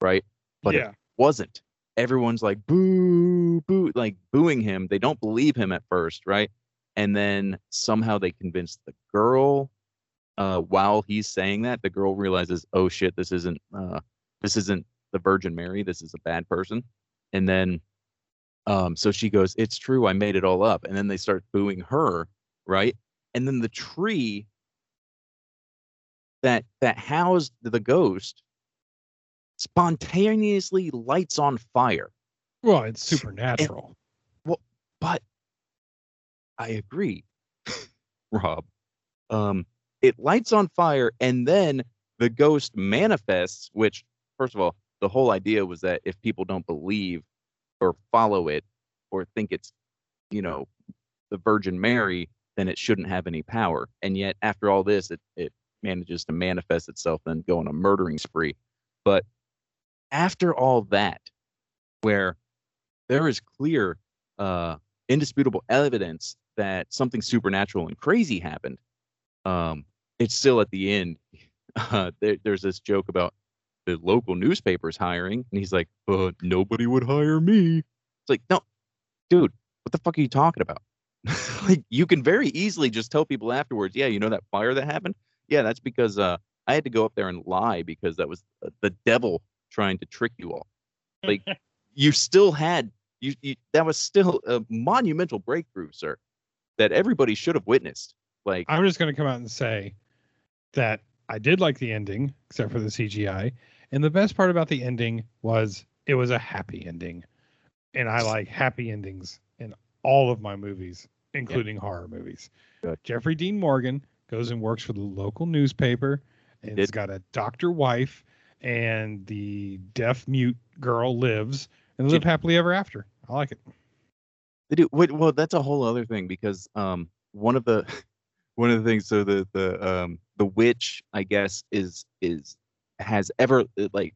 right? But yeah, it wasn't. Everyone's like boo, boo, like booing him. They don't believe him at first, right? And then somehow they convince the girl. Uh, while he's saying that, the girl realizes, oh shit, this isn't uh, this isn't the Virgin Mary. This is a bad person. And then, um, so she goes, it's true, I made it all up. And then they start booing her, right? And then the tree that that housed the ghost spontaneously lights on fire. well, it's supernatural. Well, but I agree, Rob. Um, it lights on fire, and then the ghost manifests. Which, first of all, the whole idea was that if people don't believe or follow it or think it's, you know, the Virgin Mary, then it shouldn't have any power. And yet, after all this, it it manages to manifest itself and go on a murdering spree. But after all that, where there is clear, uh, indisputable evidence that something supernatural and crazy happened, um, it's still at the end. Uh, there, there's this joke about the local newspapers hiring, and he's like, "Uh, nobody would hire me." It's like, no, dude, what the fuck are you talking about? like, you can very easily just tell people afterwards, "Yeah, you know that fire that happened? Yeah, that's because uh, I had to go up there and lie because that was uh, the devil trying to trick you all." Like, you still had you, you that was still a monumental breakthrough, sir, that everybody should have witnessed. Like, I'm just going to come out and say that I did like the ending, except for the CGI. And the best part about the ending was it was a happy ending. And I like happy endings in all of my movies, including horror movies. Good. Jeffrey Dean Morgan goes and works for the local newspaper and did. got a doctor wife and the deaf mute girl lives and they live happily ever after. I like it. They do. Well, that's a whole other thing because um, one of the one of the things. So the the um the witch, I guess, is is has ever uh, like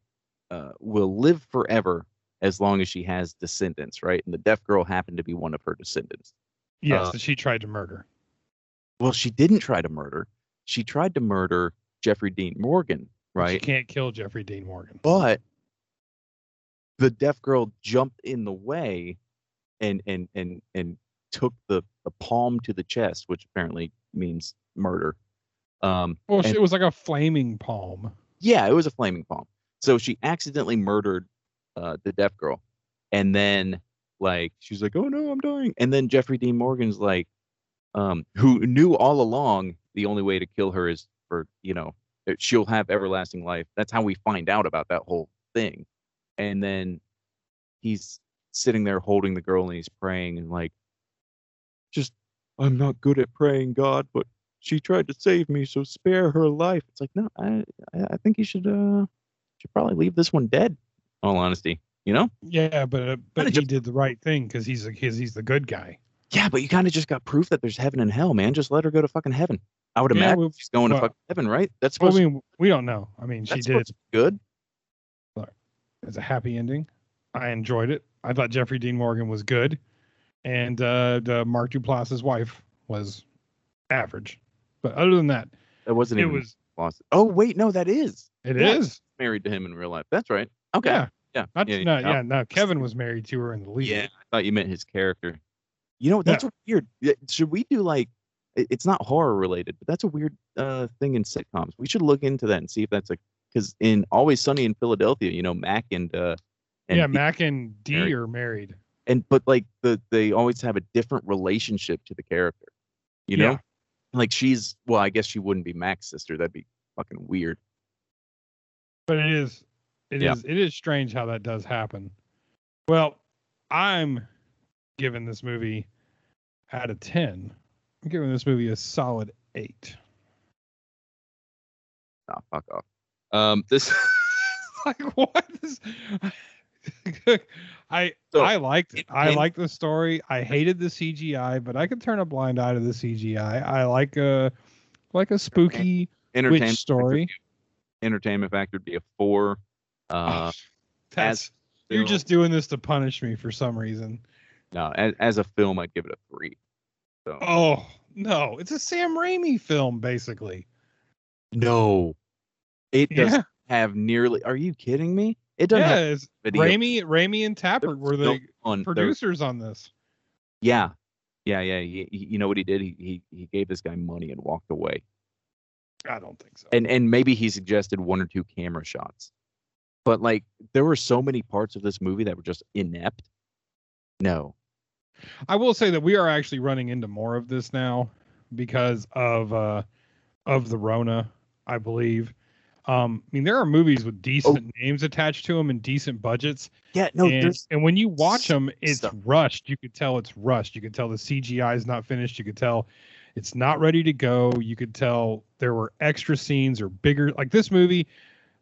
uh will live forever as long as she has descendants, right? And the deaf girl happened to be one of her descendants. Yes, Uh, that she tried to murder. Well, she didn't try to murder. She tried to murder Jeffrey Dean Morgan, right? She can't kill Jeffrey Dean Morgan. But the deaf girl jumped in the way and and and and took the, the palm to the chest, which apparently means murder. Um, Well, and- it was like a flaming palm. yeah, it was a flaming palm. So she accidentally murdered uh, the deaf girl, and then like she's like, "Oh no, I'm dying." And then Jeffrey Dean Morgan's like, um, who knew all along the only way to kill her is for you know she'll have everlasting life. That's how we find out about that whole thing. And then he's sitting there holding the girl and he's praying and like, just I'm not good at praying, God, but she tried to save me, so spare her life. It's like, no, I I, think you should uh should probably leave this one dead. All honesty, you know. Yeah, but uh, but he did the right thing because he's a, he's he's the good guy. Yeah, but you kind of just got proof that there's heaven and hell, man. Just let her go to fucking heaven. I would Yeah, imagine well- she's going well- to fucking heaven, right? That's Well, I mean, we don't know. I mean, she did. good. It's a happy ending. I enjoyed it. I thought Jeffrey Dean Morgan was good, and uh, the Mark Duplass's wife was average. But other than that, That wasn't it was. Lost. Oh wait, no, that is. It Yeah. is. married to him in real life. That's right. Okay. Yeah. Yeah. Not, yeah, no, yeah. yeah, no. Kevin was married to her in the lead. Yeah, I thought you meant his character. You know, that's weird. Should we do like? It's not horror related, but that's a weird uh, thing in sitcoms. We should look into that and see if that's like because in Always Sunny in Philadelphia, you know, Mac and uh, and yeah, Dee- Mac and Dee married. are married. and but like the they always have a different relationship to the character. You know, Yeah. like she's well, I guess she wouldn't be Mac's sister. That'd be fucking weird. but it is it is Yeah. it is strange how that does happen well i'm giving this movie out of 10 i'm giving this movie a solid 8 Nah, fuck off. Um, this like what? Is i So, i liked it. it- i liked the story. I hated the cgi but i could turn a blind eye to the cgi i. Like a like a spooky entertainment witch story. entertainment factor would be a four. Uh, Oh, that's you're just doing this to punish me for some reason no as, as a film, I'd give it a three. So Oh no, it's a Sam Raimi film, basically. no, it does Yeah, have nearly. Are you kidding me? It doesn't yeah. have video. Raimi, Raimi and Tapert were the. There- producers on this. Yeah, yeah, yeah. He, he- you know what he did? He, he he gave this guy money and walked away. I don't think so. And and maybe he suggested one or two camera shots, but like there were so many parts of this movie that were just inept. No, I will say that we are actually running into more of this now because of uh of the Rona, I believe. Um, I mean, there are movies with decent names attached to them and decent budgets, yeah, no, and, and when you watch them, it's stuff. rushed. You could tell it's rushed. You could tell the CGI is not finished. You could tell it's not ready to go. You could tell there were extra scenes or bigger. Like this movie,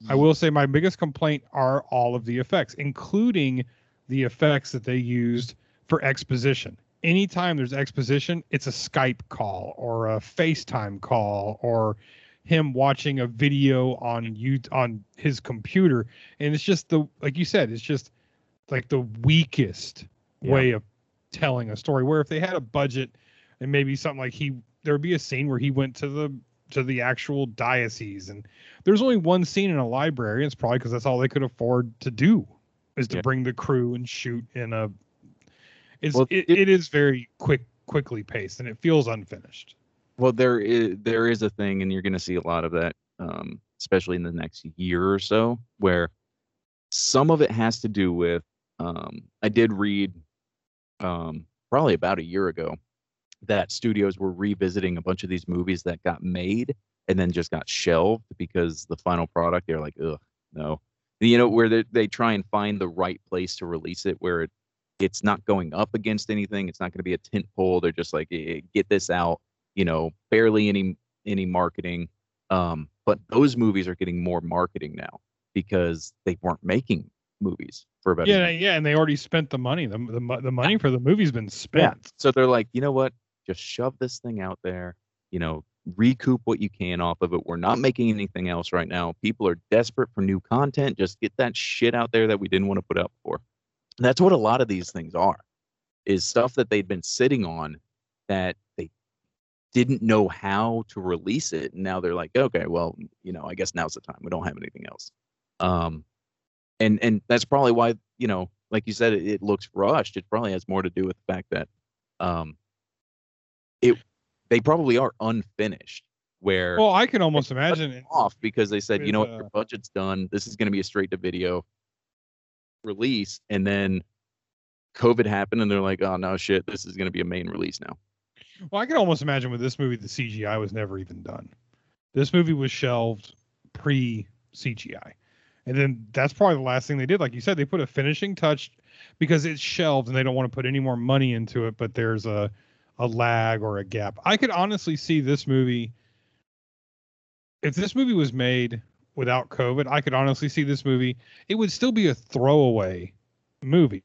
I will say my biggest complaint are all of the effects, including the effects that they used for exposition. Anytime there's exposition, it's a Skype call or a FaceTime call or him watching a video on you on his computer and it's just the like you said it's just like the weakest Yeah. way of telling a story where if they had a budget and maybe something like he there would be a scene where he went to the to the actual diocese and there's only one scene in a library it's probably because that's all they could afford to do is to Yeah. bring the crew and shoot in a it's Well, it, it- is very quick quickly paced and it feels unfinished well there is there is a thing, and you're going to see a lot of that, um, especially in the next year or so, where some of it has to do with. Um, I did read, um, probably about a year ago, that studios were revisiting a bunch of these movies that got made and then just got shelved because the final product they're like, ugh, no. You know, where they, they try and find the right place to release it, where it it's not going up against anything. It's not going to be a tent pole. They're just like, "Eh, get this out. You know, barely any any marketing. Um, but those movies are getting more marketing now because they weren't making movies for about yeah yeah and they already spent the money the, the, the money for the movie's been spent So they're like, you know what? Just shove this thing out there. You know, recoup what you can off of it. We're not making anything else right now. People are desperate for new content. Just get that shit out there that we didn't want to put out before. And that's what a lot of these things are. Is stuff that they'd been sitting on that they didn't know how to release it. And now they're like, okay, well, you know, I guess now's the time. We don't have anything else. Um and and that's probably why, you know, like you said, it, it looks rushed. It probably has more to do with the fact that um it they probably are unfinished where well i can almost imagine off because they said, you know what, your uh, budget's done. This is going to be a straight to video release, and then COVID happened, and they're like, oh no, shit, this is going to be a main release now. Well, I can almost imagine with this movie, the CGI was never even done. This movie was shelved pre CGI. And then that's probably the last thing they did. Like you said, they put a finishing touch because it's shelved and they don't want to put any more money into it, but there's a, a lag or a gap. I could honestly see this movie. If this movie was made without COVID, I could honestly see this movie. It would still be a throwaway movie,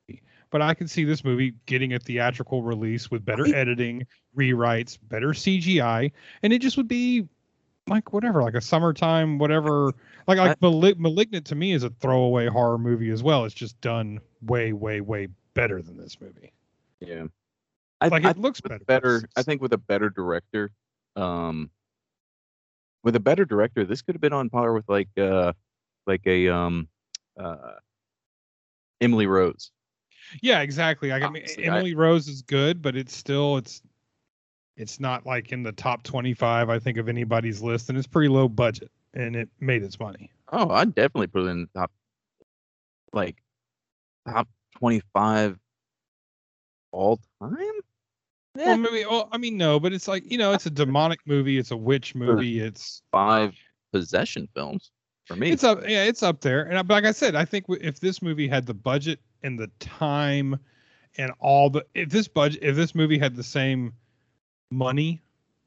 but I could see this movie getting a theatrical release with better Right. editing, rewrites, better CGI, and it just would be like whatever, like a summertime, whatever. Like like Malig- Malignant to me is a throwaway horror movie as well. It's just done way, way, way better than this movie. Yeah. I, Like I it looks better. better I think with a better director, um with a better director, this could have been on par with like uh like a um uh Emily Rose. Yeah, exactly. Like, I mean, Honestly, I- Emily Rose is good, but it's still it's it's not like in the top 25 I think of anybody's list and it's pretty low budget and it made its money. Oh, I'd definitely put it in the top like top twenty five all time. Well, eh. maybe well, I mean no, but it's like, you know, it's a demonic movie, it's a witch movie, it's Five possession films for me. it's up yeah, it's up there. And but like I said, I think if this movie had the budget and the time and all the if this budget if this movie had the same money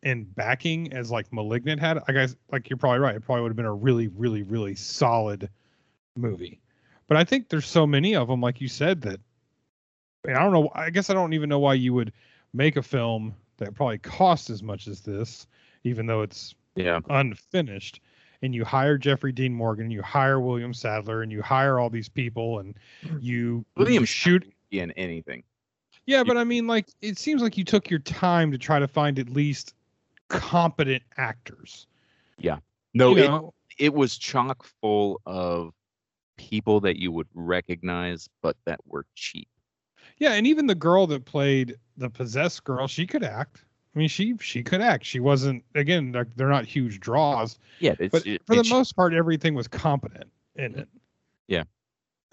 and backing as like Malignant had, I guess like you're probably right. It probably would have been a really, really, really solid movie. But I think there's so many of them, like you said, that I don't know. I guess I don't even know why you would make a film that probably costs as much as this, even though it's yeah. unfinished. And you hire Jeffrey Dean Morgan, and you hire William Sadler, and you hire all these people, and you William you shoot In anything. yeah, but I mean, like, it seems like you took your time to try to find at least competent actors. Yeah. No, You it, it was chock full of people that you would recognize, but that were cheap. yeah, and even the girl that played the possessed girl, she could act. I mean, she she could act. She wasn't again. Like, they're not huge draws, Yeah, it's, but it- for the most part, everything was competent in it. Yeah.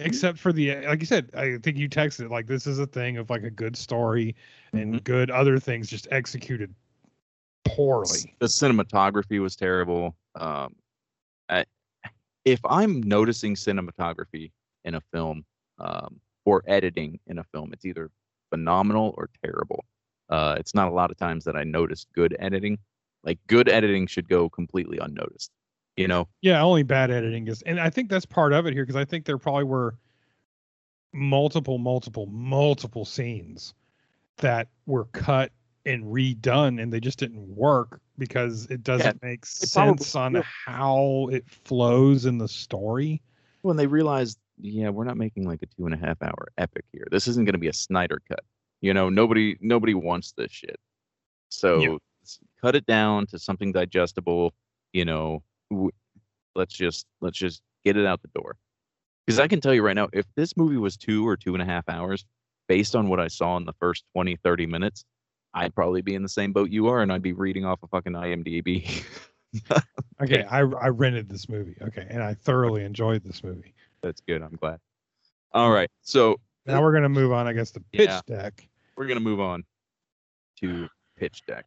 Except for the like you said, I think you texted like this is a thing of like a good story and Mm-hmm. good other things just executed poorly. the cinematography was terrible. Um, I, if I'm noticing cinematography in a film um, or editing in a film, it's either phenomenal or terrible. Uh, it's not a lot of times that I notice good editing. Like good editing should go completely unnoticed. You know, Yeah, only bad editing is, and I think that's part of it here because I think there probably were multiple, multiple, multiple scenes that were cut and redone, and they just didn't work because it doesn't make probably sense on will. how it flows in the story. when they realized, yeah, we're not making like a two and a half hour epic here. This isn't going to be a Snyder cut. You know, nobody nobody wants this shit. So Yeah. cut it down to something digestible. You know, let's just let's just get it out the door. Because I can tell you right now, if this movie was two or two and a half hours, based on what I saw in the first 20, 30 minutes, I'd probably be in the same boat you are, and I'd be reading off a fucking IMDb. Okay, I I rented this movie. Okay, and I thoroughly enjoyed this movie. That's good. I'm glad. All right, so Now we're gonna move on, I guess, to pitch Yeah. deck. we're gonna move on to pitch deck,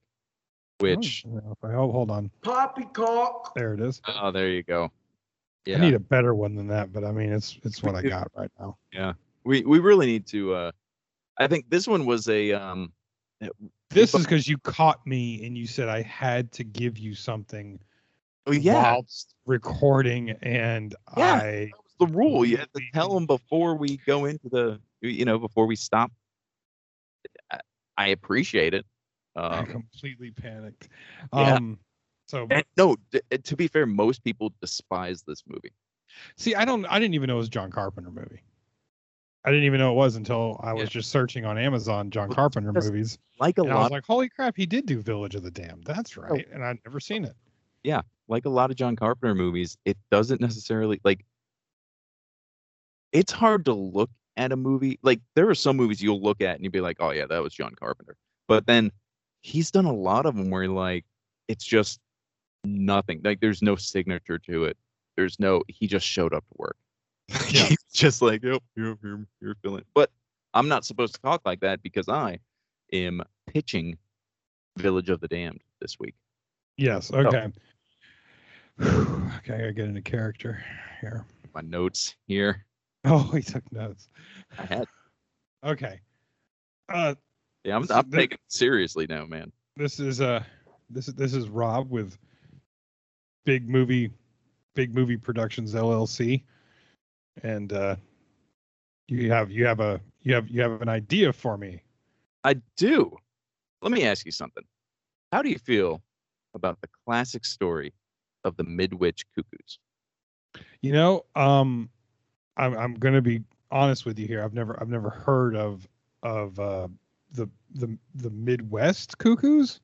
which Oh, if I- oh, hold on, Poppycock. there it is. oh, there you go. Yeah. I need a better one than that, but I mean, it's it's what I got right now. Yeah. We we really need to. uh I think this one was a um. This is because you caught me and you said I had to give you something Oh yeah, whilst recording, and Yeah. I that was the rule. You have to tell them before we go into the. You know, before we stop. I, I appreciate it. I Um, completely panicked. yeah. Um, so and no, d- to be fair, most people despise this movie. see, I don't, I didn't even know it was a John Carpenter movie. I didn't even know it was until I was Yeah. just searching on Amazon John Well, Carpenter movies, Like a and I was lot, like, "Holy crap, he did do Village of the Damned." That's Oh. right, and I'd never seen it. Yeah, like a lot of John Carpenter movies, it doesn't necessarily like it's hard to look at a movie. Like there are some movies you'll look at and you'll be like, "Oh yeah, that was John Carpenter." But then he's done a lot of them where like it's just nothing. Like there's no signature to it. There's no he just showed up to work. Yeah. he's just like, "Yep, you're you're, you're feeling." But I'm not supposed to talk like that because I am pitching Village of the Damned this week. Yes. Okay. okay, I gotta get into character here. My notes here. Oh, he took notes. I had Okay. Uh, Yeah, I'm, I'm the- taking it seriously now, man. this is uh this is this is Rob with Big Movie Big Movie Productions LLC, and uh, you have you have a you have you have an idea for me. I do. Let me ask you something. How do you feel about the classic story of the Midwich Cuckoos. You know, um, I'm I'm gonna be honest with you here. I've never I've never heard of of uh, the the the Midwest Cuckoos.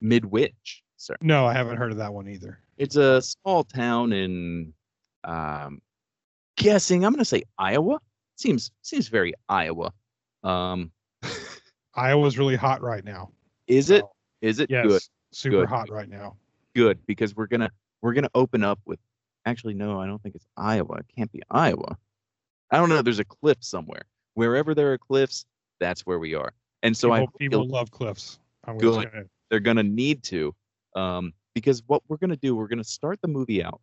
Midwich, sir. No, I haven't heard of that one either. It's a small town in, um, guessing. I'm going to say Iowa. Seems seems very Iowa. Um, Iowa's really hot right now. is it? So, Is it yes, good? super Good. hot right now. Good because we're gonna we're gonna open up with. Actually, no, I don't think it's Iowa. It can't be Iowa. I don't know. There's a cliff somewhere. Wherever there are cliffs, that's where we are. And so I people, hope people love cliffs. I'm Good. gonna, they're going to need to um, because what we're going to do we're going to start the movie out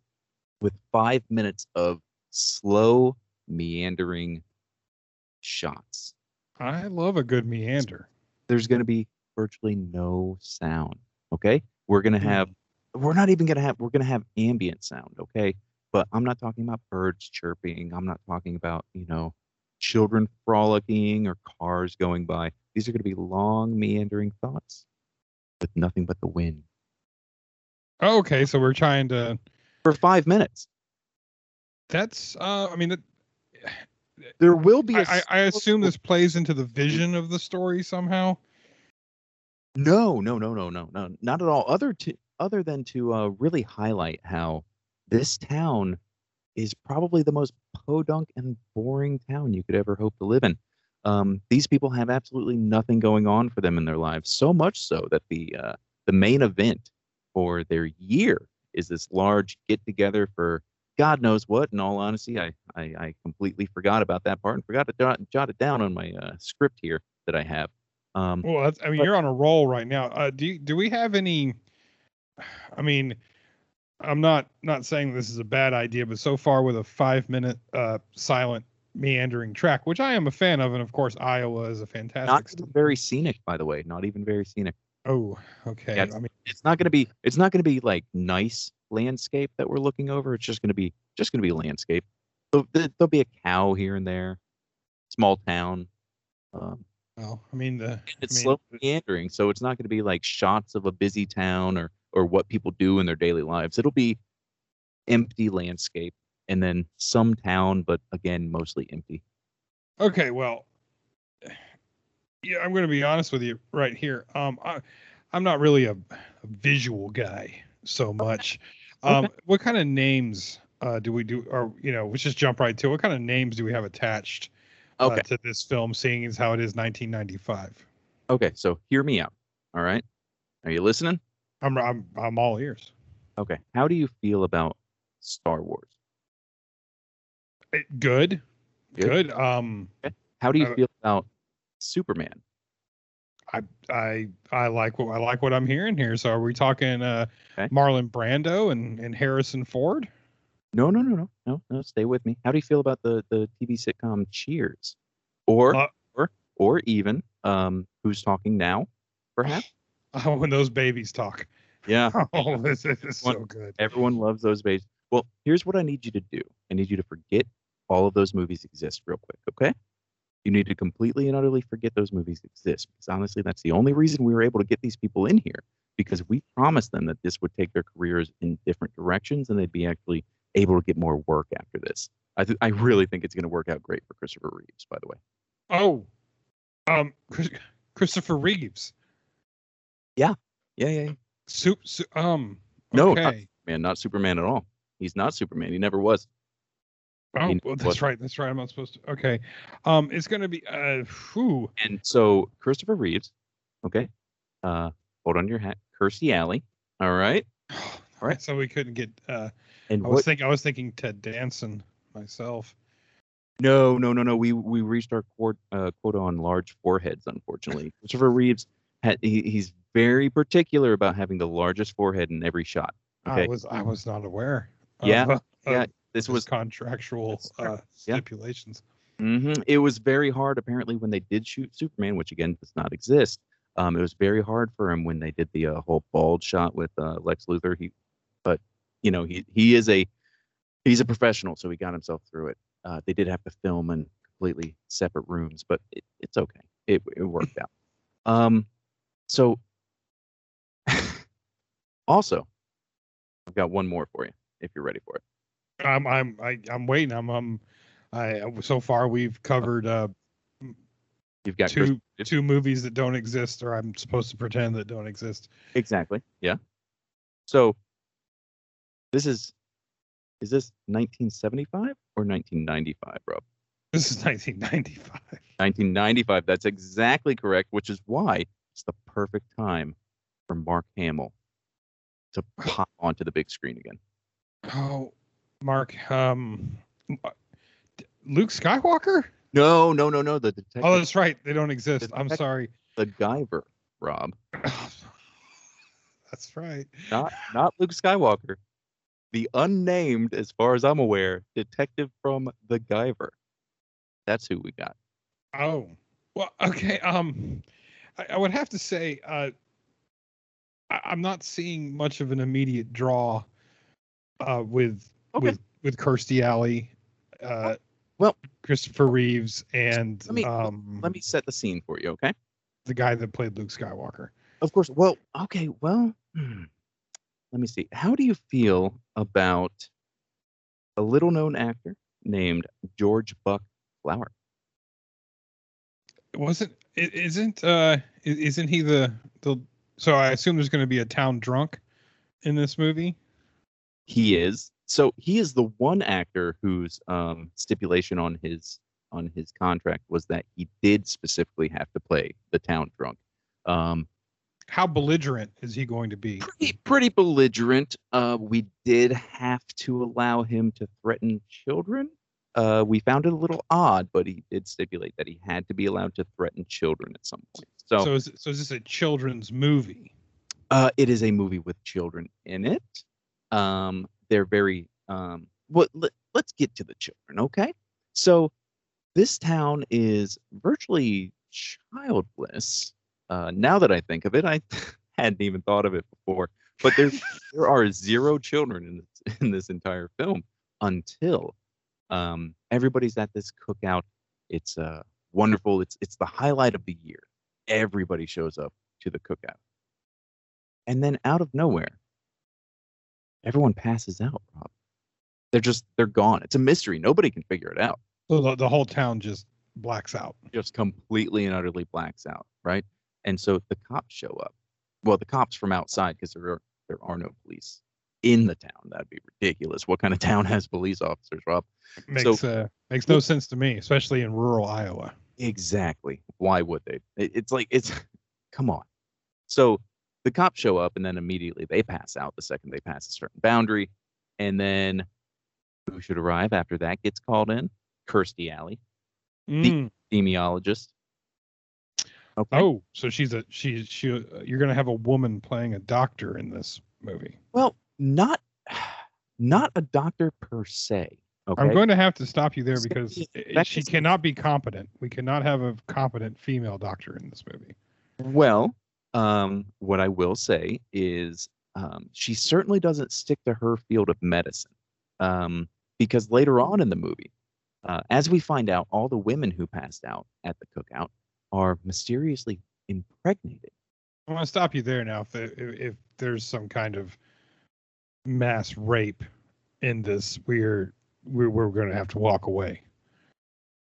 with five minutes of slow meandering shots I love a good meander. there's going to be virtually no sound okay we're going to have we're not even going to have we're to have ambient sound okay but i'm not talking about birds chirping i'm not talking about you know children frolicking or cars going by these are going to be long meandering thoughts with nothing but the wind Oh, okay, so we're trying to. for five minutes. That's. Uh, I mean, that, There will be a I, I I assume this plays into the vision of the story somehow. no, no, no, no, no, no, not at all. Other to other than to uh, really highlight how this town is probably the most podunk and boring town you could ever hope to live in. Um, these people have absolutely nothing going on for them in their lives. So much so that the uh, the main event for their year is this large get together for God knows what. In all honesty, I, I I completely forgot about that part and forgot to jot, jot it down on my uh, script here that I have. Um, Well, I mean, But- you're on a roll right now. Uh, do you, do we have any? I mean, I'm not not saying this is a bad idea, but so far with a five minute uh, silent meandering track, which I am a fan of, and of course Iowa is a fantastic. not state. very scenic, by the way. Not even very scenic. Oh, okay. Yeah, I mean, It's not going to be. It's not going to be like nice landscape that we're looking over. It's just going to be just going to be landscape. So there'll be a cow here and there. Small town. Um, well, I mean the. it's I mean, slow meandering, so it's not going to be like shots of a busy town or or what people do in their daily lives. It'll be empty landscape and then some town, but again, mostly empty. Okay, well, yeah, I'm going to be honest with you right here. Um, I, I'm not really a, a visual guy so much. Um, what kind of names uh, do we do? Or you know, let's just jump right to what kind of names do we have attached uh, Okay. to this film, seeing as how it is 1995? Okay, so hear me out. All right, are you listening? I'm I'm I'm all ears. Okay, how do you feel about Star Wars? Eh, Good, Good. good. Um, How do you Uh, feel about Superman? I I I like what I like what I'm hearing here. So are we talking uh, Okay. Marlon Brando and and Harrison Ford? No, no, no, no, no, no. Stay with me. How do you feel about the the TV sitcom Cheers, or Uh, or or even um, Who's Talking Now? Perhaps. Oh, when those babies talk. Yeah. Oh, this is so good. Everyone loves those babies. Well, here's what I need you to do. I need you to forget all of those movies exist real quick, okay? You need to completely and utterly forget those movies exist because honestly, that's the only reason we were able to get these people in here because we promised them that this would take their careers in different directions and they'd be actually able to get more work after this. I th- I really think it's going to work out great for Christopher Reeves, by the way. Oh, um, Chris, Christopher Reeves. Yeah, yeah, yeah. Soup. Su- um. No, not- Man, not Superman at all. He's not Superman. He never was. Oh, well, that's what- right. That's right. I'm not supposed to. Okay. Um, it's gonna be. Uh, whew. And so Christopher Reeves, okay, uh, hold on your hat, Kirstie Alley, all right. All right. So we couldn't get. Uh, And I was what? thinking. I was thinking Ted Danson myself. no, no, no, no. We we reached our quote, uh, quota on large foreheads. Unfortunately, Christopher Reeves had he, he's very particular about having the largest forehead in every shot. Okay? I was. I was not aware. Yeah, Of, yeah, of This was contractual uh, correct. Yeah. stipulations. hmm It was very hard, apparently, when they did shoot Superman, which again does not exist. Um, it was very hard for him when they did the uh, whole bald shot with uh, Lex Luthor. He, but you know, he he is a he's a professional, so he got himself through it. Uh, they did have to film in completely separate rooms, but it, it's okay. It it worked out. Um, so also, I've got one more for you if you're ready for it. I'm I'm I, I'm waiting. I'm um I so far we've covered uh You've got two Chris- two movies that don't exist or I'm supposed to pretend that don't exist. Exactly. Yeah. So this is is this 1975 or 1995, Rob? This is 1995. 1995. That's exactly correct, which is why it's the perfect time for Mark Hamill to pop onto the big screen again. Oh, Mark, um, Luke Skywalker? No, no, no, no. The detective, Oh, that's right. They don't exist. I'm sorry. the Guyver, Rob, That's right. not not Luke Skywalker, the unnamed, as far as I'm aware, detective from the Guyver. That's who we got. Oh, well, okay. Um, I, I would have to say, uh, I, I'm not seeing much of an immediate draw, uh, with Okay. with with Kirstie Alley, uh, Well- Christopher Reeves, and Let me- um, Let me set the scene for you, okay? the guy that played Luke Skywalker. Of course. Well, okay. Well, hmm, let me see. How do you feel about a little known actor named George Buck Flower? Wasn't isn't uh isn't he the the so I assume there's going to be a town drunk in this movie. He is. So he is the one actor whose um, stipulation on his on his contract was that he did specifically have to play the town drunk. Um, How belligerent is he going to be? pretty pretty belligerent. Uh, we did have to allow him to threaten children. Uh, we found it a little odd, but he did stipulate that he had to be allowed to threaten children at some point. So, So is so is this a children's movie? uh, it is a movie with children in it. Um, they're very um, well. Let, let's get to the children, okay? So, this town is virtually childless. Uh, now that I think of it, I hadn't even thought of it before. But there, there are zero children in this, in this entire film until um, everybody's at this cookout. It's uh, wonderful. It's it's the highlight of the year. Everybody shows up to the cookout, and then out of nowhere, everyone passes out. Rob, they're just they're gone. It's a mystery. Nobody can figure it out. So the, the whole town just blacks out. just completely and utterly blacks out, right? And so the cops show up. Well, the cops from outside because there are there are no police in the town. That'd be ridiculous. What kind of town has police officers, Rob? Makes uh makes no sense to me, especially in rural Iowa. Exactly. Why would they? It- It's like it's come on. So the cops show up and then immediately they pass out the second they pass a certain boundary. And then who should arrive after that gets called in? Kirstie Alley, Mm. epidemiologist. Okay. Oh, so she's a she's she. uh, You're gonna have a woman playing a doctor in this movie. Well, not not a doctor per se. Okay. I'm going to have to stop you there because effective she as- cannot be competent. We cannot have a competent female doctor in this movie. Well, um, what I will say is um, she certainly doesn't stick to her field of medicine um, because later on in the movie, uh, as we find out, all the women who passed out at the cookout are mysteriously impregnated. I want to stop you there now. If if if there's some kind of mass rape in this, we're we're, we're going to have to walk away.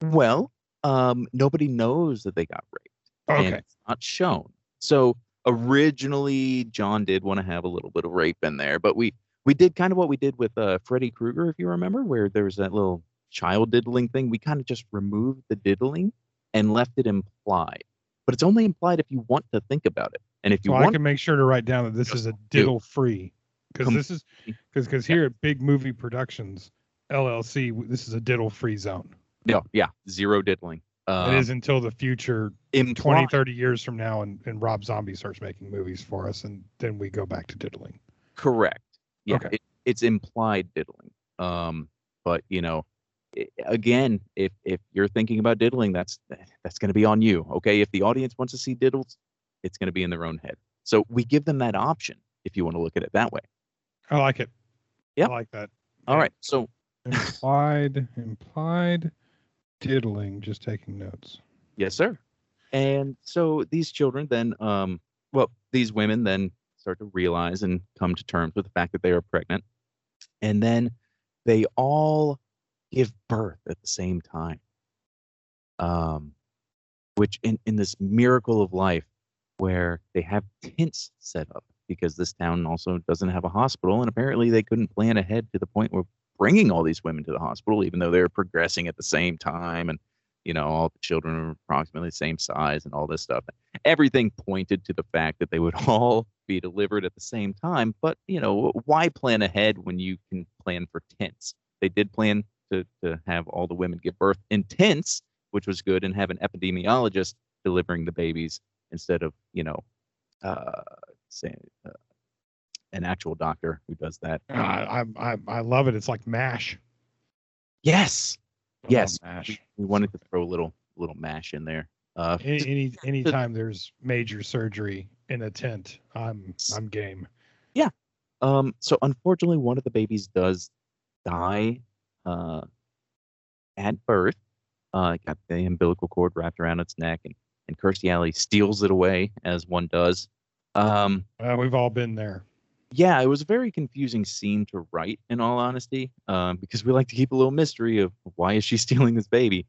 Well, um, nobody knows that they got raped. and Okay. it's not shown. So originally, John did want to have a little bit of rape in there, but we we did kind of what we did with uh, Freddy Krueger, if you remember, where there was that little child diddling thing. We kind of just removed the diddling and left it implied. But it's only implied if you want to think about it, and if you So I can make sure to write down that this is a diddle free because this is because because here at Big Movie Productions LLC, this is a diddle free zone. yeah, yeah, zero diddling. Uh, it is until the future 20, implied. 30 years from now, and, and Rob Zombie starts making movies for us, and then we go back to diddling. Correct. Yeah, Okay. it, it's implied diddling. Um, but you know, again, if if you're thinking about diddling, that's that's going to be on you. Okay, if the audience wants to see diddles, it's going to be in their own head. So we give them that option if you want to look at it that way. I like it. Yep. I like that. All Yeah. right. So Implied, implied diddling. Just taking notes. yes, sir. And so these children then, um, well, these women then start to realize and come to terms with the fact that they are pregnant. And then they all give birth at the same time. Um, which in, in this miracle of life where they have tents set up because this town also doesn't have a hospital and apparently they couldn't plan ahead to the point where bringing all these women to the hospital even though they were progressing at the same time and you know all the children are approximately the same size and all this stuff. Everything pointed to the fact that they would all be delivered at the same time but you know why plan ahead when you can plan for tents? They did plan to, to have all the women give birth in tents which was good, and have an epidemiologist delivering the babies instead of you know, uh, say, uh, an actual doctor who does that. Uh, I, I I love it. It's like Mash. Yes, I yes. Mash. We, we wanted to throw a little little mash in there. Uh, Any any anytime there's major surgery in a tent, I'm I'm game. Yeah. Um, so unfortunately, one of the babies does die uh, at birth. Uh, got the umbilical cord wrapped around its neck, and, and Kirstie Alley steals it away, as one does. Um, Uh, we've all been there. yeah, it was a very confusing scene to write, in all honesty, um, because we like to keep a little mystery of why is she stealing this baby.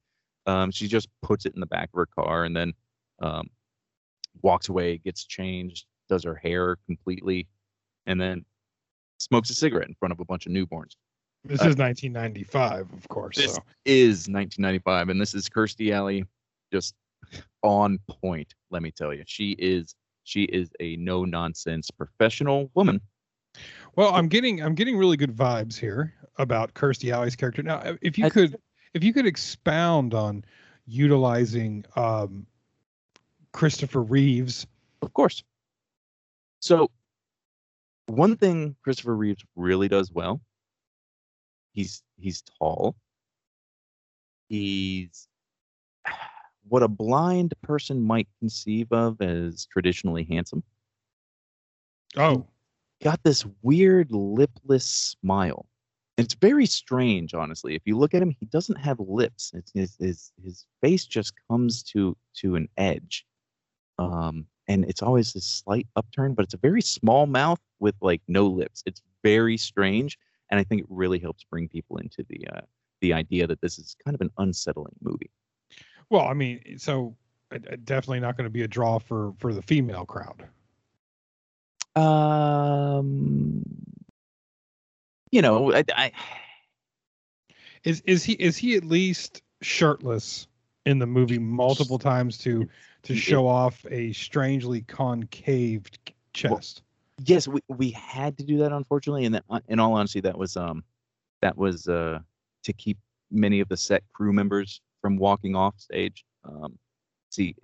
Um, she just puts it in the back of her car and then um, walks away, gets changed, does her hair completely, and then smokes a cigarette in front of a bunch of newborns. This Uh, is 1995, of course. This So is 1995, and this is Kirstie Alley, just on point. Let me tell you, she is she is a no nonsense professional woman. Well, I'm getting I'm getting really good vibes here about Kirstie Alley's character. Now, if you could if you could expound on utilizing um, Christopher Reeves. Of course. So, one thing Christopher Reeves really does well, he's he's tall. He's what a blind person might conceive of as traditionally handsome. Oh, Got this weird lipless smile. It's very strange, honestly. If you look at him, he doesn't have lips. It's, his, his his face just comes to to an edge, um, and it's always this slight upturn. But it's a very small mouth with like no lips. It's very strange, and I think it really helps bring people into the uh, the idea that this is kind of an unsettling movie. Well, I mean, so uh, uh, definitely not going to be a draw for for the female crowd. Um, you know, I, I Is is he is he at least shirtless in the movie multiple times to to show off a strangely concaved chest? yes, we, we had to do that unfortunately, and that, uh, in all honesty, that was um that was uh to keep many of the set crew members from walking off stage. Um, see,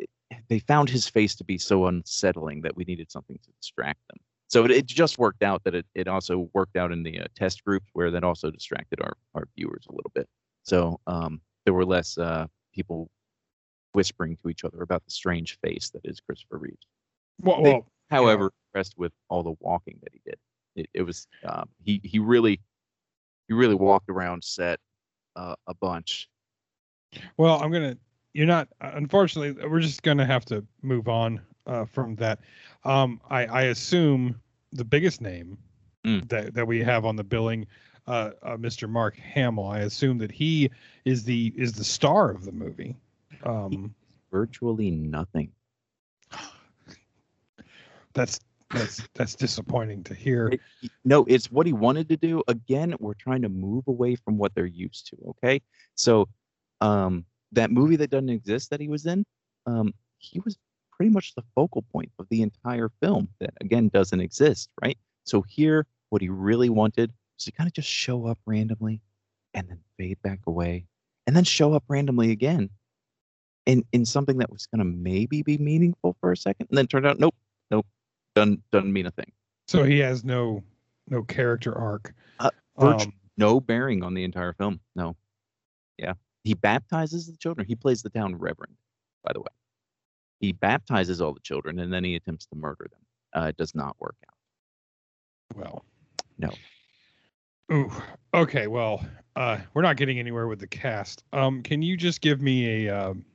they found his face to be so unsettling that we needed something to distract them. So it, it just worked out that it, it also worked out in the uh, test group where that also distracted our, our viewers a little bit. So um, there were less uh, people whispering to each other about the strange face that is Christopher Reeves. Well, They- well However, impressed with all the walking that he did. It, it was um, he he really he really walked around set uh, a bunch. Well, I'm gonna. You're not. Unfortunately, we're just gonna have to move on uh, from that. Um, I, I assume the biggest name Mm. that that we have on the billing, uh, uh, Mr. Mark Hamill. I assume that he is the is the star of the movie. Um, Virtually nothing. that's that's that's disappointing to hear. It- No, it's what he wanted to do. Again, we're trying to move away from what they're used to. Okay, so um, that movie that doesn't exist that he was in, um, he was pretty much the focal point of the entire film. That again doesn't exist, right? So here, what he really wanted was to kind of just show up randomly, and then fade back away, and then show up randomly again, in in something that was going to maybe be meaningful for a second, and then turned out, nope, nope, doesn't doesn't mean a thing. So he has no no character arc. Uh, Um, no bearing on the entire film. No. Yeah. He baptizes the children. He plays the town reverend, by the way. He baptizes all the children and then he attempts to murder them. Uh, it does not work out. well, No. Ooh. Okay. Well, uh, we're not getting anywhere with the cast. Um, can you just give me a um,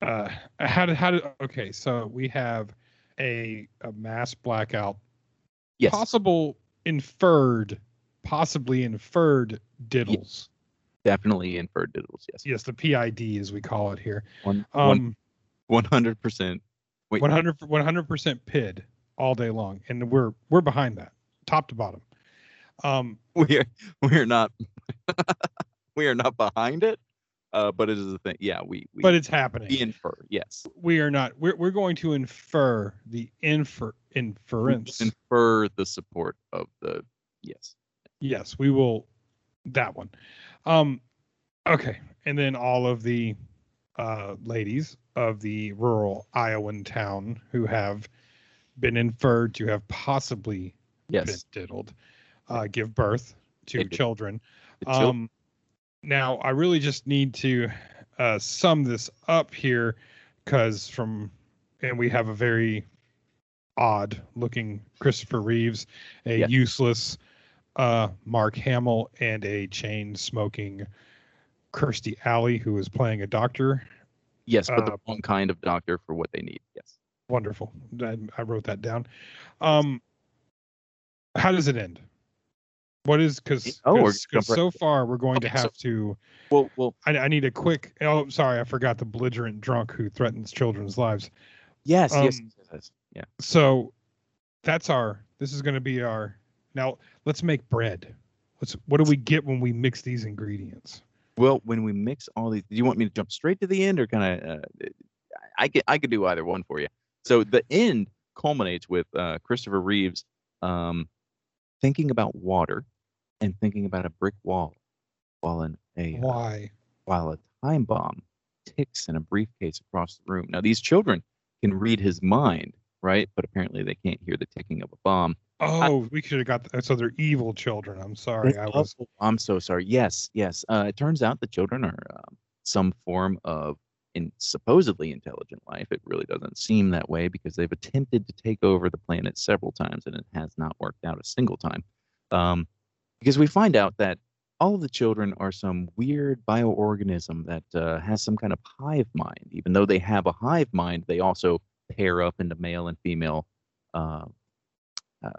uh, how did how did okay? So we have a a mass blackout, Yes. possible inferred, possibly inferred diddles. Definitely inferred diddles. Yes. Yes, the PID as we call it here. One. One. Um, 100%. Wait. 100 percent PID all day long, and we're we're behind that, top to bottom. Um, we are we are not we are not behind it uh but it is a thing yeah we, we but it's happening. we infer yes we are not. We're we're going to infer the infer inference. infer the support of the yes yes, we will. That one. Um, okay, and then all of the uh, ladies of the rural Iowan town who have been inferred to have possibly been yes diddled uh, give birth to children. Um, now I really just need to uh, sum this up here because from and we have a very odd looking Christopher Reeves, a Yeah. useless uh, Mark Hamill, and a chain smoking Kirstie Alley who is playing a doctor. yes but the uh, wrong kind of doctor for what they need yes Wonderful. I, I wrote that down. Um, how does it end? What is because Oh, we're jump right- so far we're going to Okay, so- have to well well I, I need a quick. Oh, sorry, I forgot the belligerent drunk who threatens children's lives. yes yes, Um, yes, yes yeah So that's our. This is going to be our. Now let's make bread. Let's. What do we get when we mix these ingredients? well when we mix all these do you want me to jump straight to the end or kind of uh, i could i could do either one for you so the end culminates with uh christopher reeves um thinking about water and thinking about a brick wall while in a uh, Why? while a time bomb ticks in a briefcase across the room. Now, these children can read his mind, right? But apparently they can't hear the ticking of a bomb. Oh, we should have got. The, so they're evil children. I'm sorry. I was. Oh, I'm so sorry. Yes, yes. Uh, it turns out the children are um, some form of in supposedly intelligent life. It really doesn't seem that way because they've attempted to take over the planet several times and it has not worked out a single time. Um, because we find out that all of the children are some weird bioorganism that uh, has some kind of hive mind. Even though they have a hive mind, they also pair up into male and female uh, uh,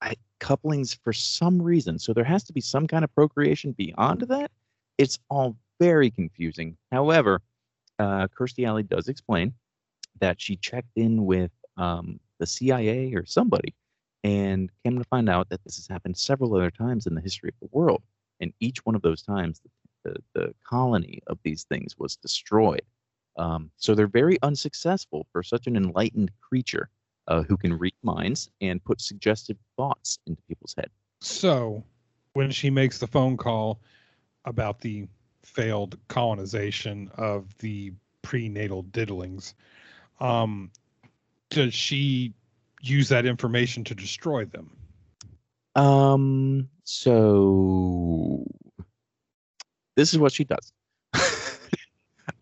I, couplings for some reason. So there has to be some kind of procreation beyond that. It's all very confusing. However, uh, Kirstie Alley does explain that she checked in with um, the CIA or somebody and came to find out that this has happened several other times in the history of the world. And each one of those times, the, the, the colony of these things was destroyed. Um, so they're very unsuccessful for such an enlightened creature uh, who can read minds and put suggestive thoughts into people's head. So, when she makes the phone call about the failed colonization of the prenatal diddlings, um, does she use that information to destroy them? Um, so this is what she does.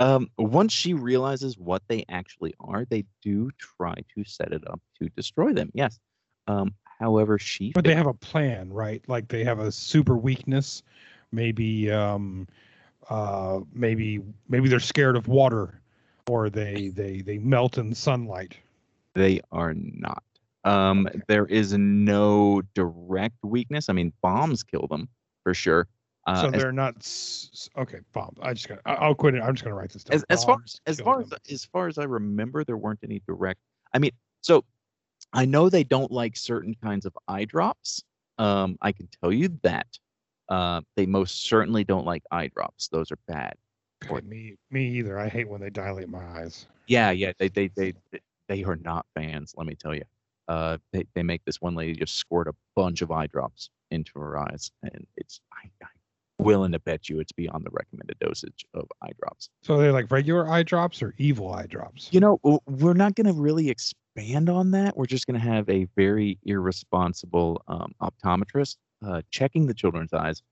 Um, once she realizes what they actually are, they do try to set it up to destroy them. Yes. Um, however, she But they have a plan, right? Like they have a super weakness. Maybe, um, uh, maybe, maybe they're scared of water, or they they they melt in sunlight. They are not. Um, Okay. there is no direct weakness. I mean, bombs kill them for sure. Uh, so they're not. s- s- Okay, Bob, I just got. I'll quit it. I'm just gonna write this down. as, as far as, as far as them. as far as I remember, there weren't any direct. I mean, so I know they don't like certain kinds of eye drops. Um, I can tell you that. Uh, they most certainly don't like eye drops. Those are bad. Okay, me me either. I hate when they dilate my eyes. Yeah, yeah. They they they they are not fans. Let me tell you. Uh, they they make this one lady just squirt a bunch of eye drops into her eyes, and it's I, I'm willing to bet you it's beyond the recommended dosage of eye drops. So they're like regular eye drops or evil eye drops? You know, we're not going to really expand on that. We're just going to have a very irresponsible um, optometrist uh, checking the children's eyes,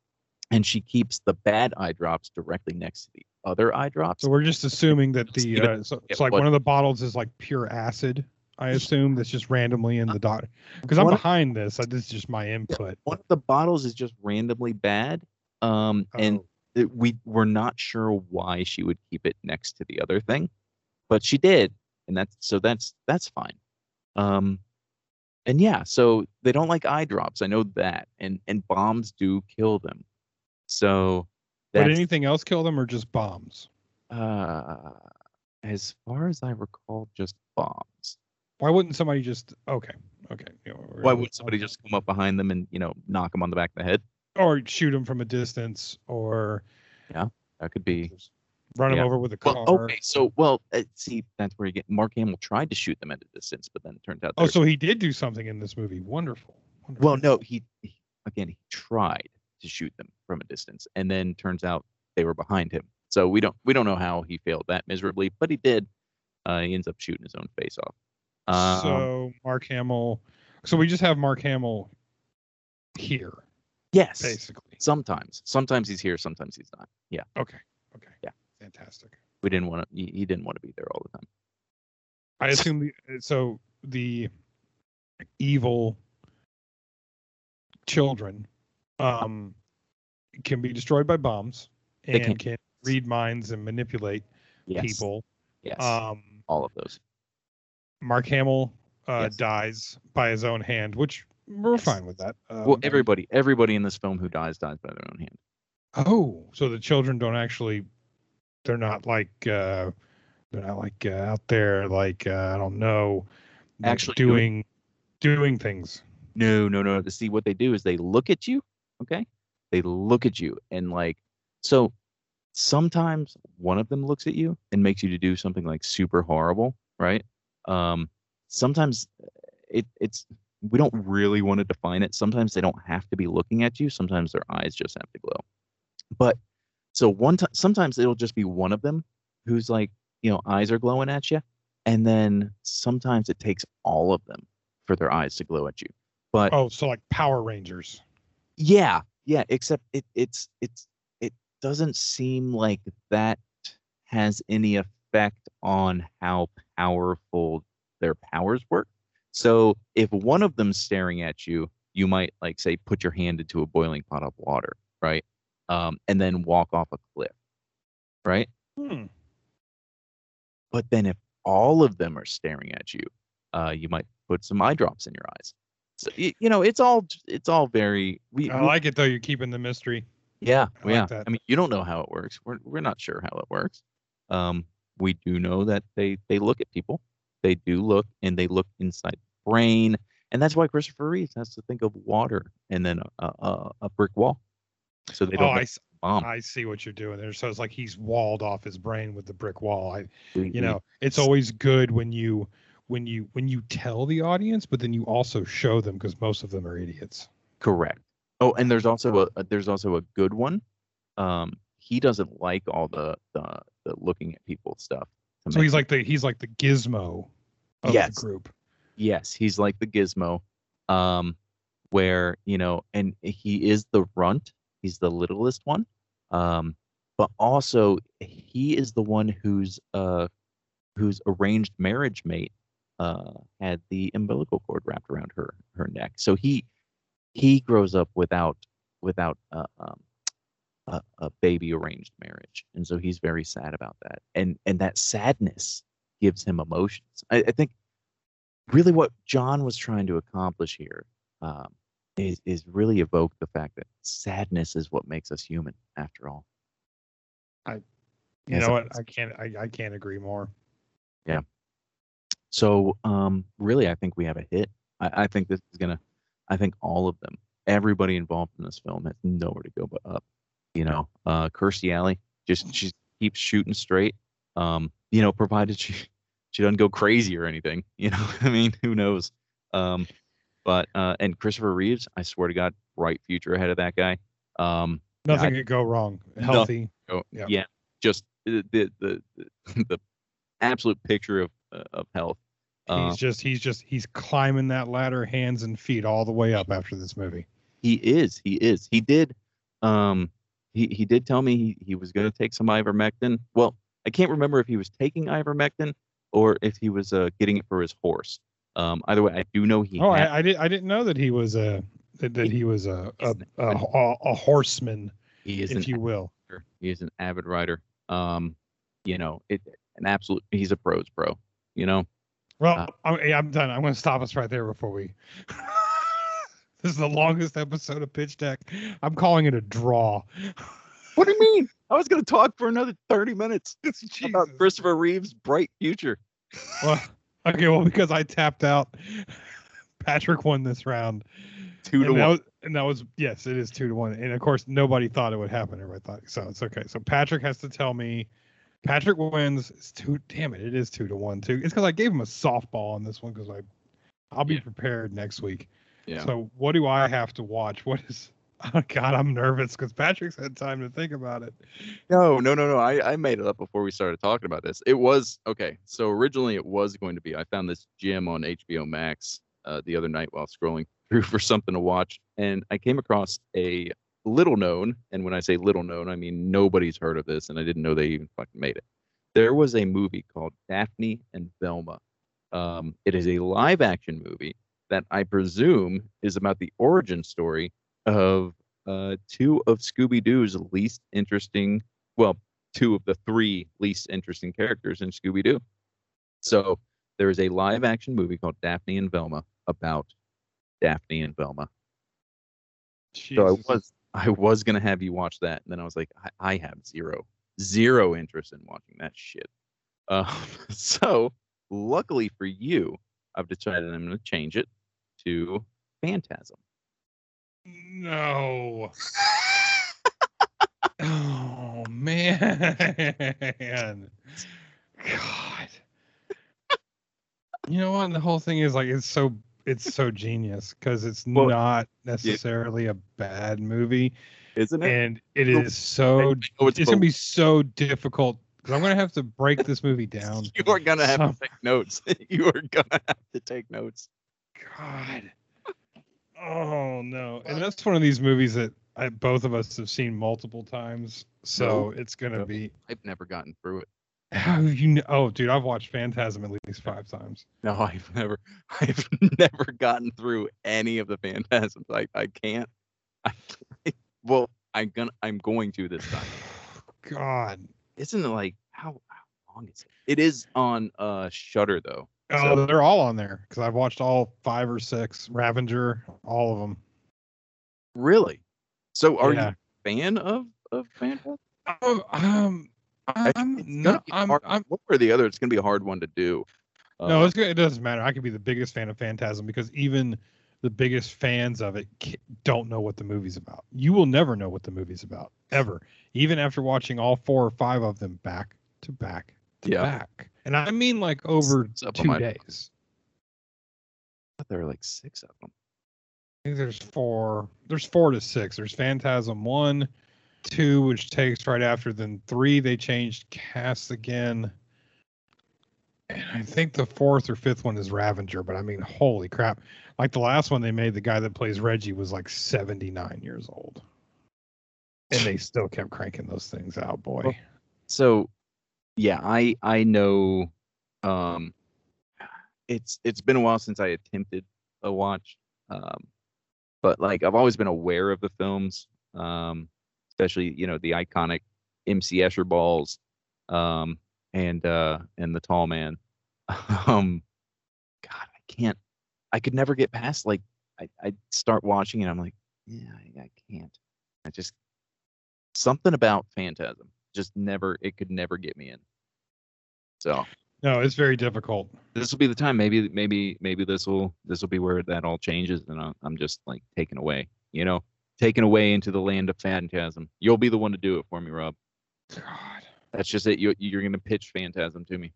and she keeps the bad eye drops directly next to the other eye drops. So we're just assuming that the uh, so, so like one of the bottles is like pure acid. I assume that's just randomly in the dot because I'm behind this. This is just my input. One of the bottles is just randomly bad, um, and Oh, it- we we're not sure why she would keep it next to the other thing, but she did, and that's so that's that's fine. Um, and yeah, so they don't like eye drops. I know that, and and bombs do kill them. So did anything else kill them or just bombs? uh, as far as I recall, just bombs. Why wouldn't somebody just okay, okay. you know, Why would somebody just come up behind them and you know knock them on the back of the head? Or shoot him from a distance or yeah, That could be. run them Yeah. over with a car? Well, okay, so well, uh, see, that's where you get. Mark Hamill tried to shoot them at a distance, but then it turned out. Oh, so he did do something in this movie. Wonderful. Wonderful. Well, no, he, he again he tried to shoot them from a distance, and then turns out they were behind him. So we don't we don't know how he failed that miserably, but he did. Uh, he ends up shooting his own face off. Um, so Mark Hamill. So we just have Mark Hamill here, yes, basically. sometimes sometimes he's here, sometimes he's not. Yeah, Okay. Okay. Yeah. Fantastic. we didn't want to. He, he didn't want to be there all the time. I assume the, so. The evil children um, can be destroyed by bombs They and can. can. read minds and manipulate Yes, people. Yes, Um, all of those. Mark Hamill uh, Yes. dies by his own hand, which we're fine with that. well, Um, everybody everybody in this film who dies dies by their own hand. Oh, so the children don't actually they're not like uh they're not like uh, out there like uh, I don't know Actually doing- doing doing things. No, no, no. To see what they do is they look at you, okay? They look at you and like so sometimes one of them looks at you and makes you to do something like super horrible, right? Um sometimes it it's we don't really want to define it. Sometimes they don't have to be looking at you. Sometimes their eyes just have to glow. But so one time sometimes it'll just be one of them who's like, you know, eyes are glowing at you. And then sometimes it takes all of them for their eyes to glow at you. But Oh, so like Power Rangers. yeah, yeah, except it it's it's it doesn't seem like that has any effect on how powerful their powers work. So if one of them's staring at you, you might like say put your hand into a boiling pot of water, right? Um, and then walk off a cliff, right? Hmm. But then if all of them are staring at you, uh, you might put some eye drops in your eyes. So you, you know, it's all it's all very we, I we- like it though. You're keeping the mystery. yeah, I yeah. that. I mean, you don't know how it works. We're we're not sure how it works. Um, we do know that they they look at people. They do look, and they look inside the brain, and that's why Christopher Reeves has to think of water and then a a, a brick wall, so they Oh, don't I, bomb. I see what you're doing there. So it's like he's walled off his brain with the brick wall. I you know it's always good when you when you when you tell the audience but then you also show them because most of them are idiots correct. Oh, and there's also a, there's also a good one. Um, he doesn't like all the the, the looking at people stuff. so he's like the he's like the gizmo of Yes. the group Yes, he's like the gizmo, um, where you know, and he is the runt. He's the littlest one, um, but also he is the one whose uh, whose arranged marriage mate uh, had the umbilical cord wrapped around her her neck. So he he grows up without without uh, um, a, a baby arranged marriage, and so he's very sad about that. And and that sadness gives him emotions. I, I think really what John was trying to accomplish here um, is is really evoke the fact that sadness is what makes us human, after all. I, you Yes, know what i can't I, I can't agree more Yeah. So um, really, I think we have a hit. I, I think this is gonna. I think all of them, everybody involved in this film, has nowhere to go but up. You know, uh, Kirstie Alley just she keeps shooting straight. Um, you know, provided she she doesn't go crazy or anything. You know, I mean, who knows? Um, but uh, and Christopher Reeves, I swear to God, bright future ahead of that guy. Um, Yeah, nothing I- could go wrong healthy Oh, Yeah. yeah. Just the the the, the absolute picture of uh, of health. Uh, he's just he's just he's climbing that ladder hands and feet all the way up after this movie he is. He is. He did. Um, he he did tell me he, he was going to take some ivermectin. Well, I can't remember if he was taking ivermectin or if he was uh, getting it for his horse. Um, either way, I do know he. oh had- I, I did i didn't know that he was a that, that he was a a, a, a, a horseman he is if you will rider. He is an avid rider. Um, you know, it an absolute. He's a pros pro. You know. Well, Uh, I'm, yeah, I'm done. I'm going to stop us right there before we. this is the longest episode of Pitch Deck. I'm calling it a draw. What do you mean? I was going to talk for another 30 minutes about Christopher Reeve's bright future. Well, okay, well, because I tapped out, Patrick won this round. Two to and that one. Was, and that was yes, it is two to one. And of course, nobody thought it would happen. Everybody thought so. It's okay. So Patrick has to tell me. Patrick wins. It's two. Damn it! It is two to one too. It's because I gave him a softball on this one because I, I'll be Yeah. prepared next week. Yeah. So what do I have to watch? What is? Oh God, I'm nervous because Patrick's had time to think about it. No, no, no, no. I, I made it up before we started talking about this. It was okay. So originally it was going to be. I found this gym on HBO Max uh, the other night while scrolling through for something to watch, and I came across a little known, and when I say little known, I mean nobody's heard of this, and I didn't know they even fucking made it. There was a movie called Daphne and Velma. Um, it is a live action movie that I presume is about the origin story of uh, two of Scooby Doo's least interesting, well, two of the three least interesting characters in Scooby Doo. So there is a live action movie called Daphne and Velma about Daphne and Velma. So I was I was gonna have you watch that, and then I was like, I, I have zero zero interest in watching that shit. Uh, so luckily for you, I've decided I'm gonna change it to Phantasm. No. oh man. God. You know what? The whole thing is like it's so it's so genius because it's Well, not necessarily a bad movie, Isn't it? and it is so it's, it's gonna be so difficult because I'm gonna have to break this movie down. You are gonna have Some- to take notes. you are gonna have to take notes. God. Oh no! And that's one of these movies that I, both of us have seen multiple times, so it's gonna No. be. I've never gotten through it. How have you? kn- Oh, dude, I've watched Phantasm at least five times. No, I've never, I've never gotten through any of the phantasms. I, I can't. I, well, I'm gonna, I'm going to this time. God. Isn't it like how, how long is it? It is on uh Shudder though. Oh, So- they're all on there because I've watched all five or six. Ravenger, all of them. Really? So, are Yeah. you a fan of of Phantasm? Oh, um, I- I'm it's not. I'm. hard- I'm one or the other. It's gonna be a hard one to do. No, it's good. It doesn't matter. I could be the biggest fan of Phantasm because even the biggest fans of it don't know what the movie's about. You will never know what the movie's about ever, even after watching all four or five of them back to back to Yeah. back. And I mean like over It's up on two days. I there were like six of them. I think there's four. There's four to six. There's Phantasm one, two, which takes right after. Then three, they changed cast again. And I think the fourth or fifth one is Ravenger. But I mean, holy crap! Like the last one they made, the guy that plays Reggie was like 79 years old, and they still kept cranking those things out. Boy, Well, So, yeah, I I know. Um, it's it's been a while since I attempted a watch. Um, but like I've always been aware of the films. Um, especially you know the iconic MC Escher balls, um, and uh, and the Tall Man. um, God, I can't. I could never get past like I I start watching and I'm like, yeah, I, I can't. I just something about Phantasm just never it could never get me in. So no, it's very difficult. this will be the time. Maybe maybe maybe this will this will be where that all changes and I'm, I'm just like taken away. You know, taken away into the land of Phantasm. You'll be the one to do it for me, Rob. God. That's just it. You you're gonna pitch Phantasm to me.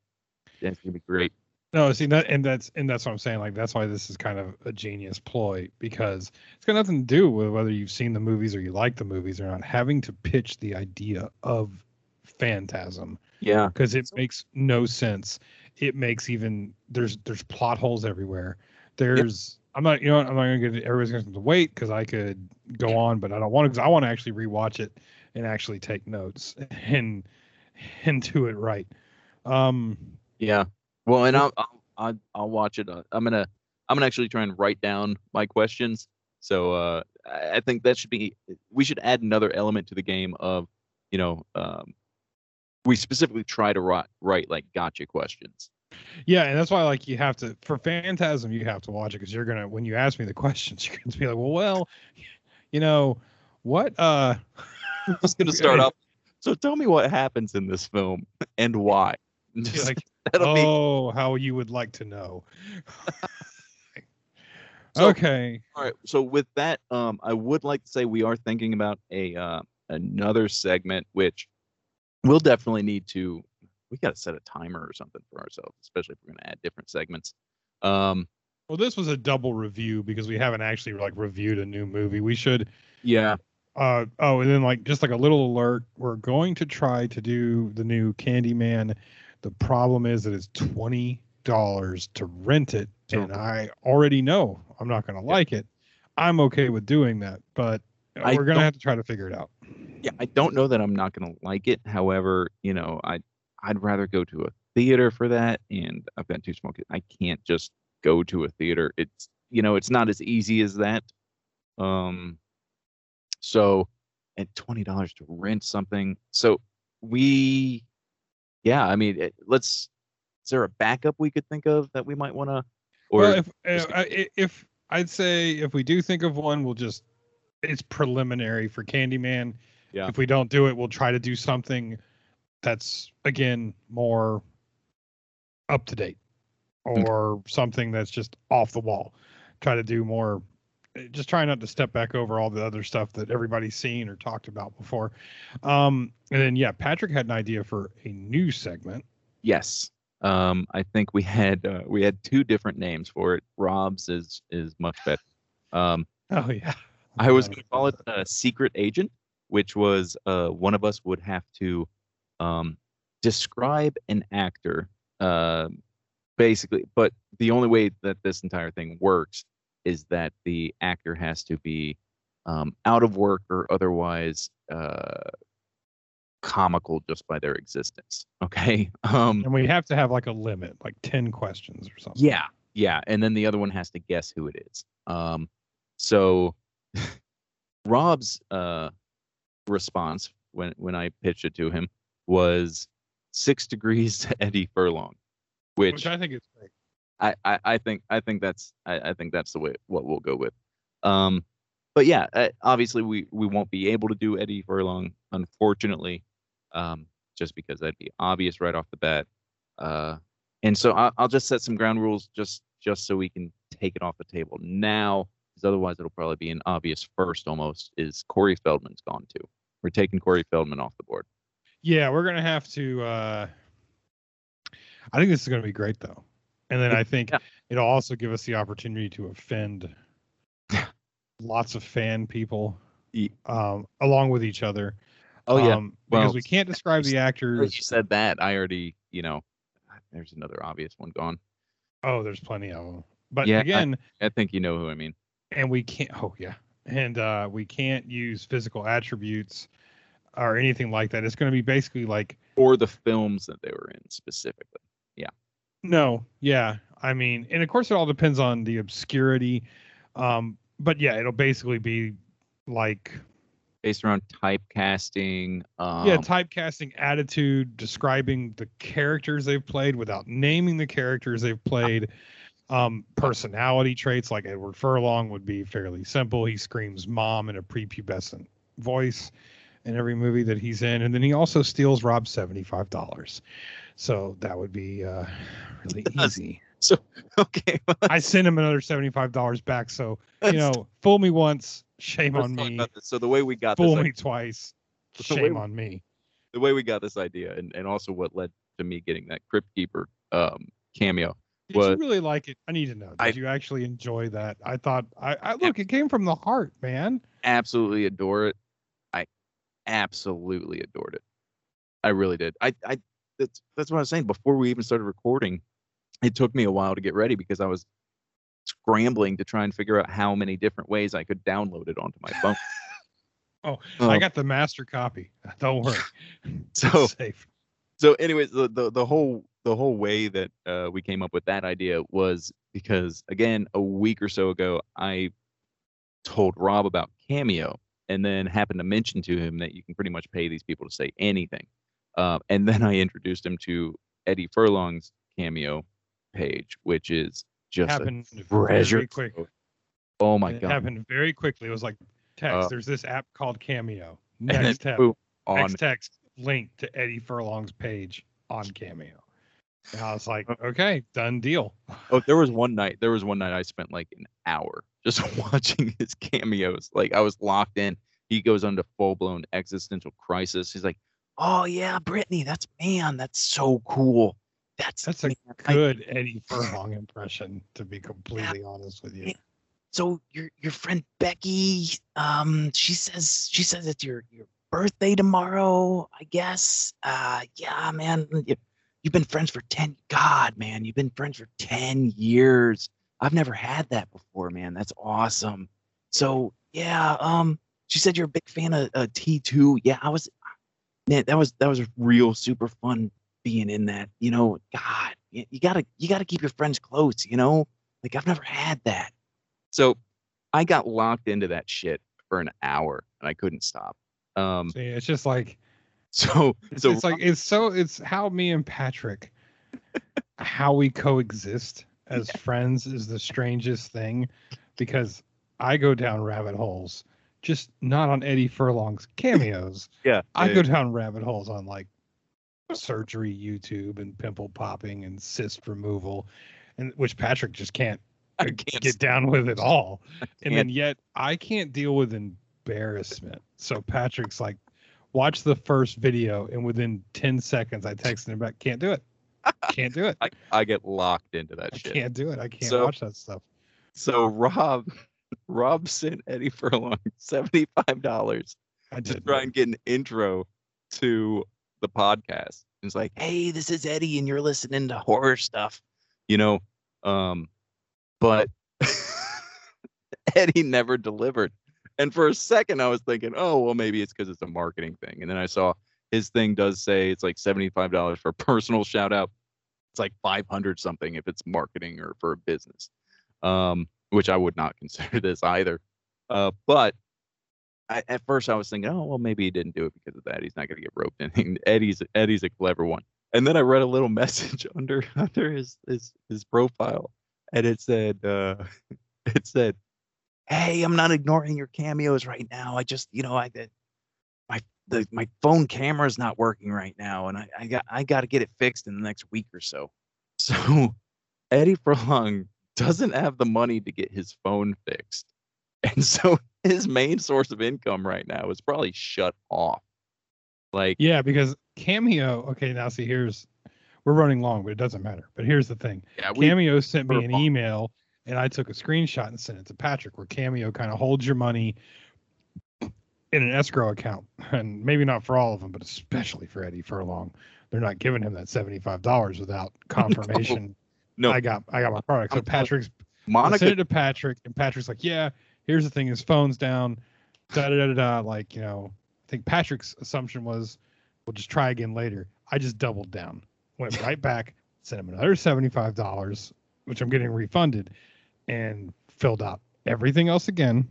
That's gonna be great. No, see that, and that's and that's what I'm saying. Like that's why this is kind of a genius ploy because it's got nothing to do with whether you've seen the movies or you like the movies or not. Having to pitch the idea of phantasm Yeah. because it So- makes no sense. It makes even there's there's plot holes everywhere. There's I'm not you know what, I'm not gonna get everybody's gonna have to wait because I could go on, but I don't want to because I want to actually rewatch it and actually take notes and and do it right. Um, Yeah. Well, and I'll I'll I'll, watch it. Uh, I'm gonna I'm gonna actually try and write down my questions. So uh, I I think that should be we should add another element to the game of you know um, we specifically try to write, write like gotcha questions. Yeah, and that's why like you have to for Phantasm you have to watch it because you're gonna when you ask me the questions you're gonna be like, well, well, you know, what? Uh, I'm just gonna start off. So tell me what happens in this film and why. Just, like, that'll be oh, how you would like to know. So- okay. all right. So with that, um, I would like to say we are thinking about a uh, another segment, which we'll definitely need to. We got to set a timer or something for ourselves, especially if we're going to add different segments. Um, Well, this was a double review because we haven't actually like reviewed a new movie. We should yeah, uh oh and then like just like a little alert we're going to try to do the new candyman the problem is that it's twenty dollars to rent it To- and i already know i'm not going to like it i'm okay with doing that but I we're going to have to try to figure it out yeah. I don't know that I'm not going to like it. However, you know, I I'd rather go to a theater for that, and I've got two small kids. I can't just go to a theater. It's you know, it's not as easy as that. Um, so at twenty dollars to rent something, so we, yeah, I mean, it, let's. Is there a backup we could think of that we might want to? Or well if uh, if i'd say if we do think of one we'll just it's preliminary for candyman Yeah. if we don't do it we'll try to do something that's again more up to date Okay. or something that's just off the wall try to do more just try not to step back over all the other stuff that everybody's seen or talked about before um and then yeah patrick had an idea for a new segment Yes. Um, I think we had uh, we had two different names for it. Rob's is is much better. Um, oh yeah I was going to call it a secret agent, which was uh, one of us would have to um, describe an actor, uh, basically. But the only way that this entire thing works is that the actor has to be um, out of work or otherwise uh, comical just by their existence. Okay. Um, and we have to have like a limit like 10 questions or something yeah, yeah, and then the other one has to guess who it is. Um, so Rob's uh, response when when I pitched it to him was six degrees to Eddie Furlong, which, which i think is great I, I, I think I think that's I, I think that's the way what we'll go with. Um, but yeah, uh, obviously we we won't be able to do Eddie Furlong, unfortunately, um, just because that'd be obvious right off the bat. Uh, and so I'll, I'll just set some ground rules just just so we can take it off the table now, because otherwise it'll probably be an obvious first almost. Is Corey Feldman's gone too? We're taking Corey Feldman off the board. Yeah, we're gonna have to. uh I think this is gonna be great though, and then I think Yeah. it'll also give us the opportunity to offend lots of fan people, um, along with each other. Oh yeah, um, because well, we can't describe the actors. you said that, I already you know, there's another obvious one gone. Oh, there's plenty of them. But Yeah, I- again, I think you know who I mean. And we can't. Oh yeah, and uh, we can't use physical attributes or anything like that. It's going to be basically like or the films that they were in specifically. Yeah. No, yeah. I mean, and of course it all depends on the obscurity. Um, but yeah, it'll basically be like Based around typecasting. Um, yeah, typecasting attitude, describing the characters they've played without naming the characters they've played. Um, personality traits like Edward Furlong would be fairly simple. He screams mom in a prepubescent voice in every movie that he's in. And then he also steals Rob $75. So that would be uh, really easy. So okay. well, I sent him another seventy-five dollars back. So you know, fool me once, shame on me. So the way we got Fool this, me i- twice, shame we- on me. the way we got this idea, and, and also what led to me getting that Crypt Keeper um, cameo. Did you really like it? I need to know. Did I- you actually enjoy that? I thought. I, I look. It came from the heart, man. Absolutely adore it. I absolutely adored it. I really did. I, I that's that's what I was saying before we even started recording. It took me a while to get ready because I was scrambling to try and figure out how many different ways I could download it onto my phone. Oh, Um, I got the master copy. Don't worry. so It's safe. So anyways the, the the whole the whole way that uh, we came up with that idea was because again a week or so ago i told rob about cameo and then happened to mention to him that you can pretty much pay these people to say anything uh, and then i introduced him to eddie furlong's cameo page, which is just a happened treasure. very quick. Oh my it god! happened very quickly. It was like text. Uh, There's this app called Cameo. Next on Next text link to Eddie Furlong's page on Cameo. And I was like, okay, done deal. Oh, there was one night. There was one night I spent like an hour just watching his cameos. Like I was locked in. He goes into full blown existential crisis. He's like, "Oh yeah, Brittany, that's man, that's so cool. That's That's a man, I- good Eddie Furlong impression, to be completely honest with you. Yeah. so your your friend Becky, um, she says she says it's your your birthday tomorrow. I guess. Uh, yeah, man, you, you've been friends for ten. God, man, you've been friends for ten years. I've never had that before, man. That's awesome. So yeah, um, she said you're a big fan of uh, T2. Yeah, I was. Man, that was that was real super fun being in that. You know, God, you, you gotta you gotta keep your friends close. You know, like I've never had that. So I got locked into that shit for an hour and I couldn't stop. Um, See, it's just like so it's, so it's like it's so it's how me and Patrick how we coexist as friends is the strangest thing because I go down rabbit holes, just not on Eddie Furlong's cameos. yeah, I yeah, go down rabbit holes on like surgery YouTube and pimple popping and cyst removal, and which Patrick just can't can't get down with at all. And then yet I can't deal with embarrassment. So Patrick's like, watch the first video, and within 10 seconds I texted him back, can't do it. Can't do it. I, I get locked into that I shit. can't do it. I can't So- watch that stuff. So Rob Rob sent Eddie Furlong seventy five dollars to try and get an intro to the podcast. It's like, hey, this is Eddie, and you're listening to horror stuff, you know. Um, but Eddie never delivered. And for a second, I was thinking, oh, well, maybe it's because it's a marketing thing. And then I saw his thing does say it's like seventy five dollars for a personal shout out. It's like five hundred something if it's marketing or for a business, um, which I would not consider this either. Uh, but I, at first I was thinking, oh well, maybe he didn't do it because of that. He's not going to get roped in. Eddie's Eddie's a clever one. And then I read a little message under under his his, his profile, and it said uh, it said, "Hey, I'm not ignoring your cameos right now. I just you know I did my the my phone camera's not working right now, and I I got I got to get it fixed in the next week or so." So Eddie Furlong doesn't have the money to get his phone fixed. And so his main source of income right now is probably shut off. Like, Yeah, because Cameo, okay, now see, here's, we're running long, but it doesn't matter. But here's the thing yeah, we, Cameo sent me an long. email and I took a screenshot and sent it to Patrick where Cameo kind of holds your money in an escrow account. And maybe not for all of them, but especially for Eddie Furlong. They're not giving him that $75 without confirmation. no, I got I got my product. So Patrick's I sent it to Patrick, and Patrick's like, "Yeah, here's the thing: his phone's down." Da da da da. da. Like, you know, I think Patrick's assumption was, "We'll just try again later." I just doubled down, went right back, sent him another seventy-five dollars, which I'm getting refunded, and filled out everything else again.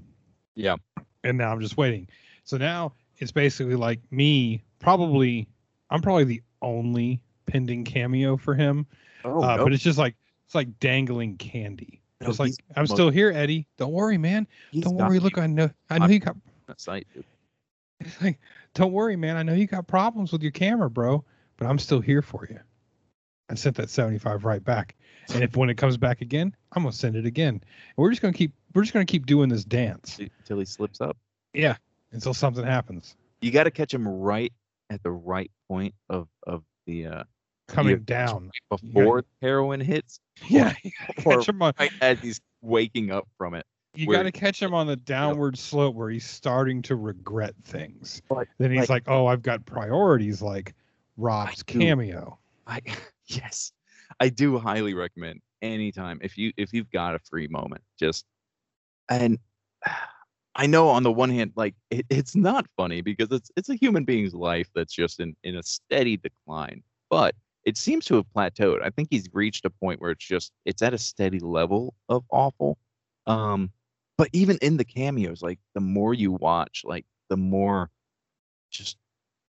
Yeah. And now I'm just waiting. So now it's basically like me. Probably, I'm probably the only pending cameo for him. oh, uh, no, But it's just like it's like dangling candy. No, It's like I'm most- still here, Eddie. Don't worry, man. he's Don't worry. you Look, I know. I know I'm- you got. on the dude. It's like, don't worry, man. I know you got problems with your camera, bro. But I'm still here for you. I sent that 75 right back. And if when it comes back again, I'm gonna send it again. And we're just gonna keep. We're just gonna keep doing this dance. until he slips up. Yeah, until something happens. You got to catch him right at the right point of of the uh Coming Yeah. down. before the heroin hits, Yeah, gotta or catch him on. right as he's waking up from it. You got to catch him on the downward slope where he's starting to regret things. Then he's like, "Oh, I've got priorities like Rob's do. cameo." I yes, I do highly recommend anytime if you if you've got a free moment, just and I know on the one hand, like it, it's not funny because it's it's a human being's life that's just in in a steady decline, but it seems to have plateaued. I think he's reached a point where it's just it's at a steady level of awful. Um, but even in the cameos, like the more you watch, like the more just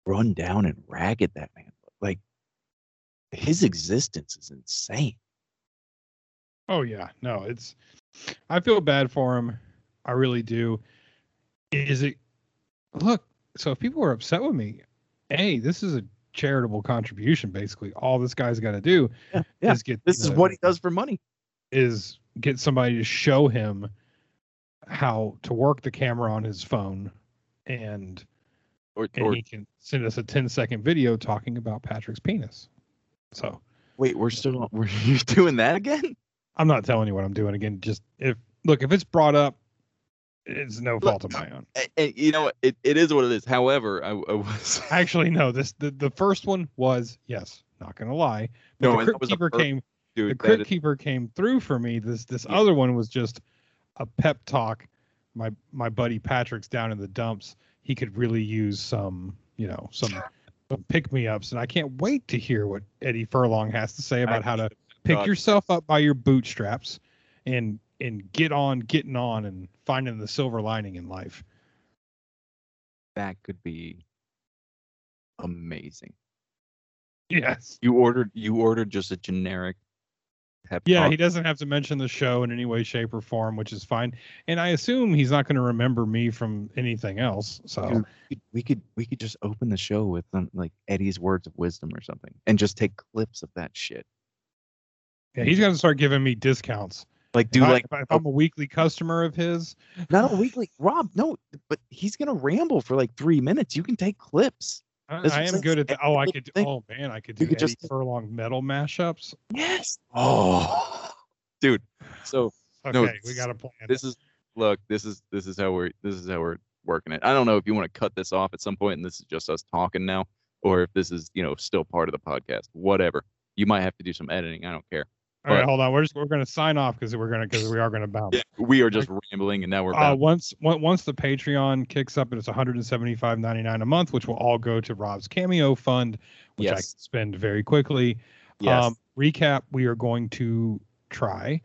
run down and ragged that man. Looked. Like his existence is insane. Oh yeah, no, it's. I feel bad for him. I really do. Is it? Look, so if people are upset with me, hey, this is a charitable contribution. Basically, all this guy's got to do Yeah, yeah. is get. This is uh, what he does for money. is get somebody to show him how to work the camera on his phone, and Or, and or he can send us a 10 second video talking about Patrick's penis. So wait, we're still we're you doing that again? I'm not telling you what I'm doing again. Just if look, if it's brought up, it's no Look, fault of my own. And, you know? It, it is what it is. However, I, I was Actually, no. This the, the first one was yes. Not gonna lie. But No, the Crypt that was a Keeper per- came. dude. the Crypt is- Keeper came through for me. This this Yeah. other one was just a pep talk. My my buddy Patrick's down in the dumps. He could really use some you know some pick me ups, and I can't wait to hear what Eddie Furlong has to say about how to pick God. yourself up by your bootstraps and and get on getting on and finding the silver lining in life. that could be amazing. Yes. You ordered you ordered just a generic pep Yeah, talk. he doesn't have to mention the show in any way, shape, or form, which is fine. And I assume he's not going to remember me from anything else. So we could- we could we could just open the show with some like Eddie's words of wisdom or something, and just take clips of that shit. yeah, he's going to start giving me discounts. Like do if, like I, if I'm a weekly customer of his, not a weekly. Rob, no, but he's gonna ramble for like three minutes. You can take clips. I, I am good at saying. that. Oh, I could. thing- Oh man, I could You do could Eddie just- Furlong metal mashups. Yes. Oh, dude. So Okay, No, we got a plan. this is look. This is this is how we're this is how we're working it. I don't know if you want to cut this off at some point and this is just us talking now, or if this is you know still part of the podcast. Whatever. You might have to do some editing. I don't care. All right, but- hold on. We're just we're going to sign off because we're going to because we are going to bounce. Yeah, We are just rambling, and now we're Uh, once on- once the Patreon kicks up, and it's 175.99 a month, which will all go to Rob's cameo fund, which I can spend very quickly. yes. Um, recap: We are going to try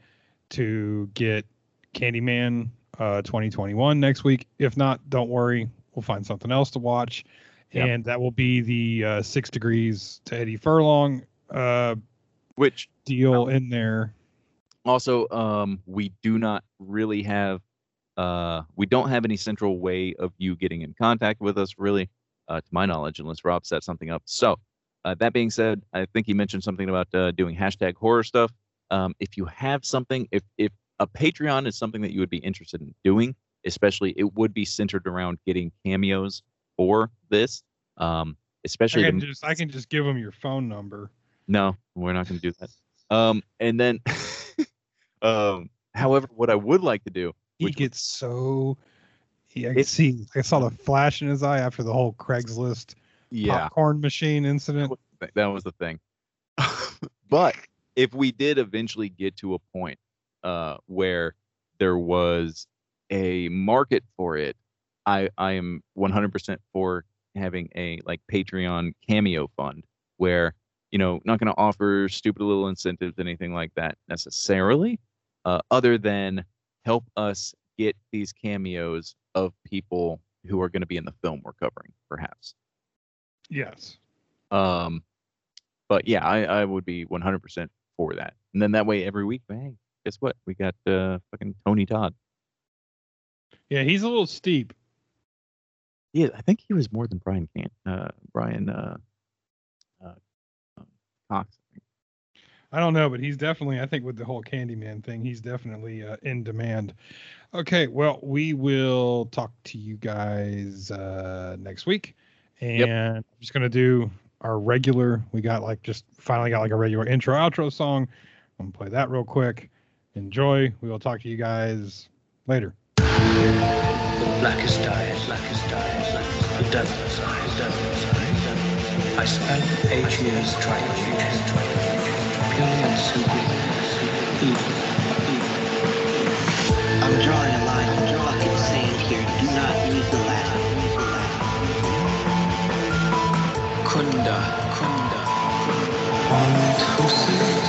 to get Candyman uh, 2021 next week. If not, don't worry, we'll find something else to watch, Yep. and that will be the uh, Six Degrees to Eddie Furlong uh, Which deal in there. also um we do not really have uh we don't have any central way of you getting in contact with us really uh to my knowledge unless rob set something up so uh, that being said i think he mentioned something about uh, doing hashtag horror stuff um if you have something if if a patreon is something that you would be interested in doing especially it would be centered around getting cameos for this um I especially can the- just I can just give them your phone number. no, we're not going to do that. Um, and then, um, however, what I would like to do, He gets so. He, I can see. I saw the flash in his eye after the whole Craigslist yeah, popcorn machine incident. th- that was the thing. but if we did eventually get to a point uh, where there was a market for it, I I am 100% for having a like Patreon cameo fund where you know not going to offer stupid little incentives anything like that necessarily, uh, other than help us get these cameos of people who are going to be in the film we're covering, perhaps. Yes. Um, but yeah, I, I would be 100% for that. And then that way, every week, bang, guess what? We got uh, fucking Tony Todd. Yeah, he's a little steep. Yeah, I think he was more than Brian Can uh, Brian uh, uh, I don't know, but he's definitely. I think with the whole Candyman thing, he's definitely uh, in demand. Okay, well, we will talk to you guys uh, next week, and I'm just gonna do our regular. We got like just finally got like a regular intro outro song. I'm gonna play that real quick. Enjoy. We will talk to you guys later. The blackest eyes, blackest eyes, the devil's eyes, devil's eyes. I spent eight years trying to. Purely and simply evil. I'm drawing a line in the fucking sand here. Do not use the Latin. Kunda, Kunda, Kunda. Und Hussein.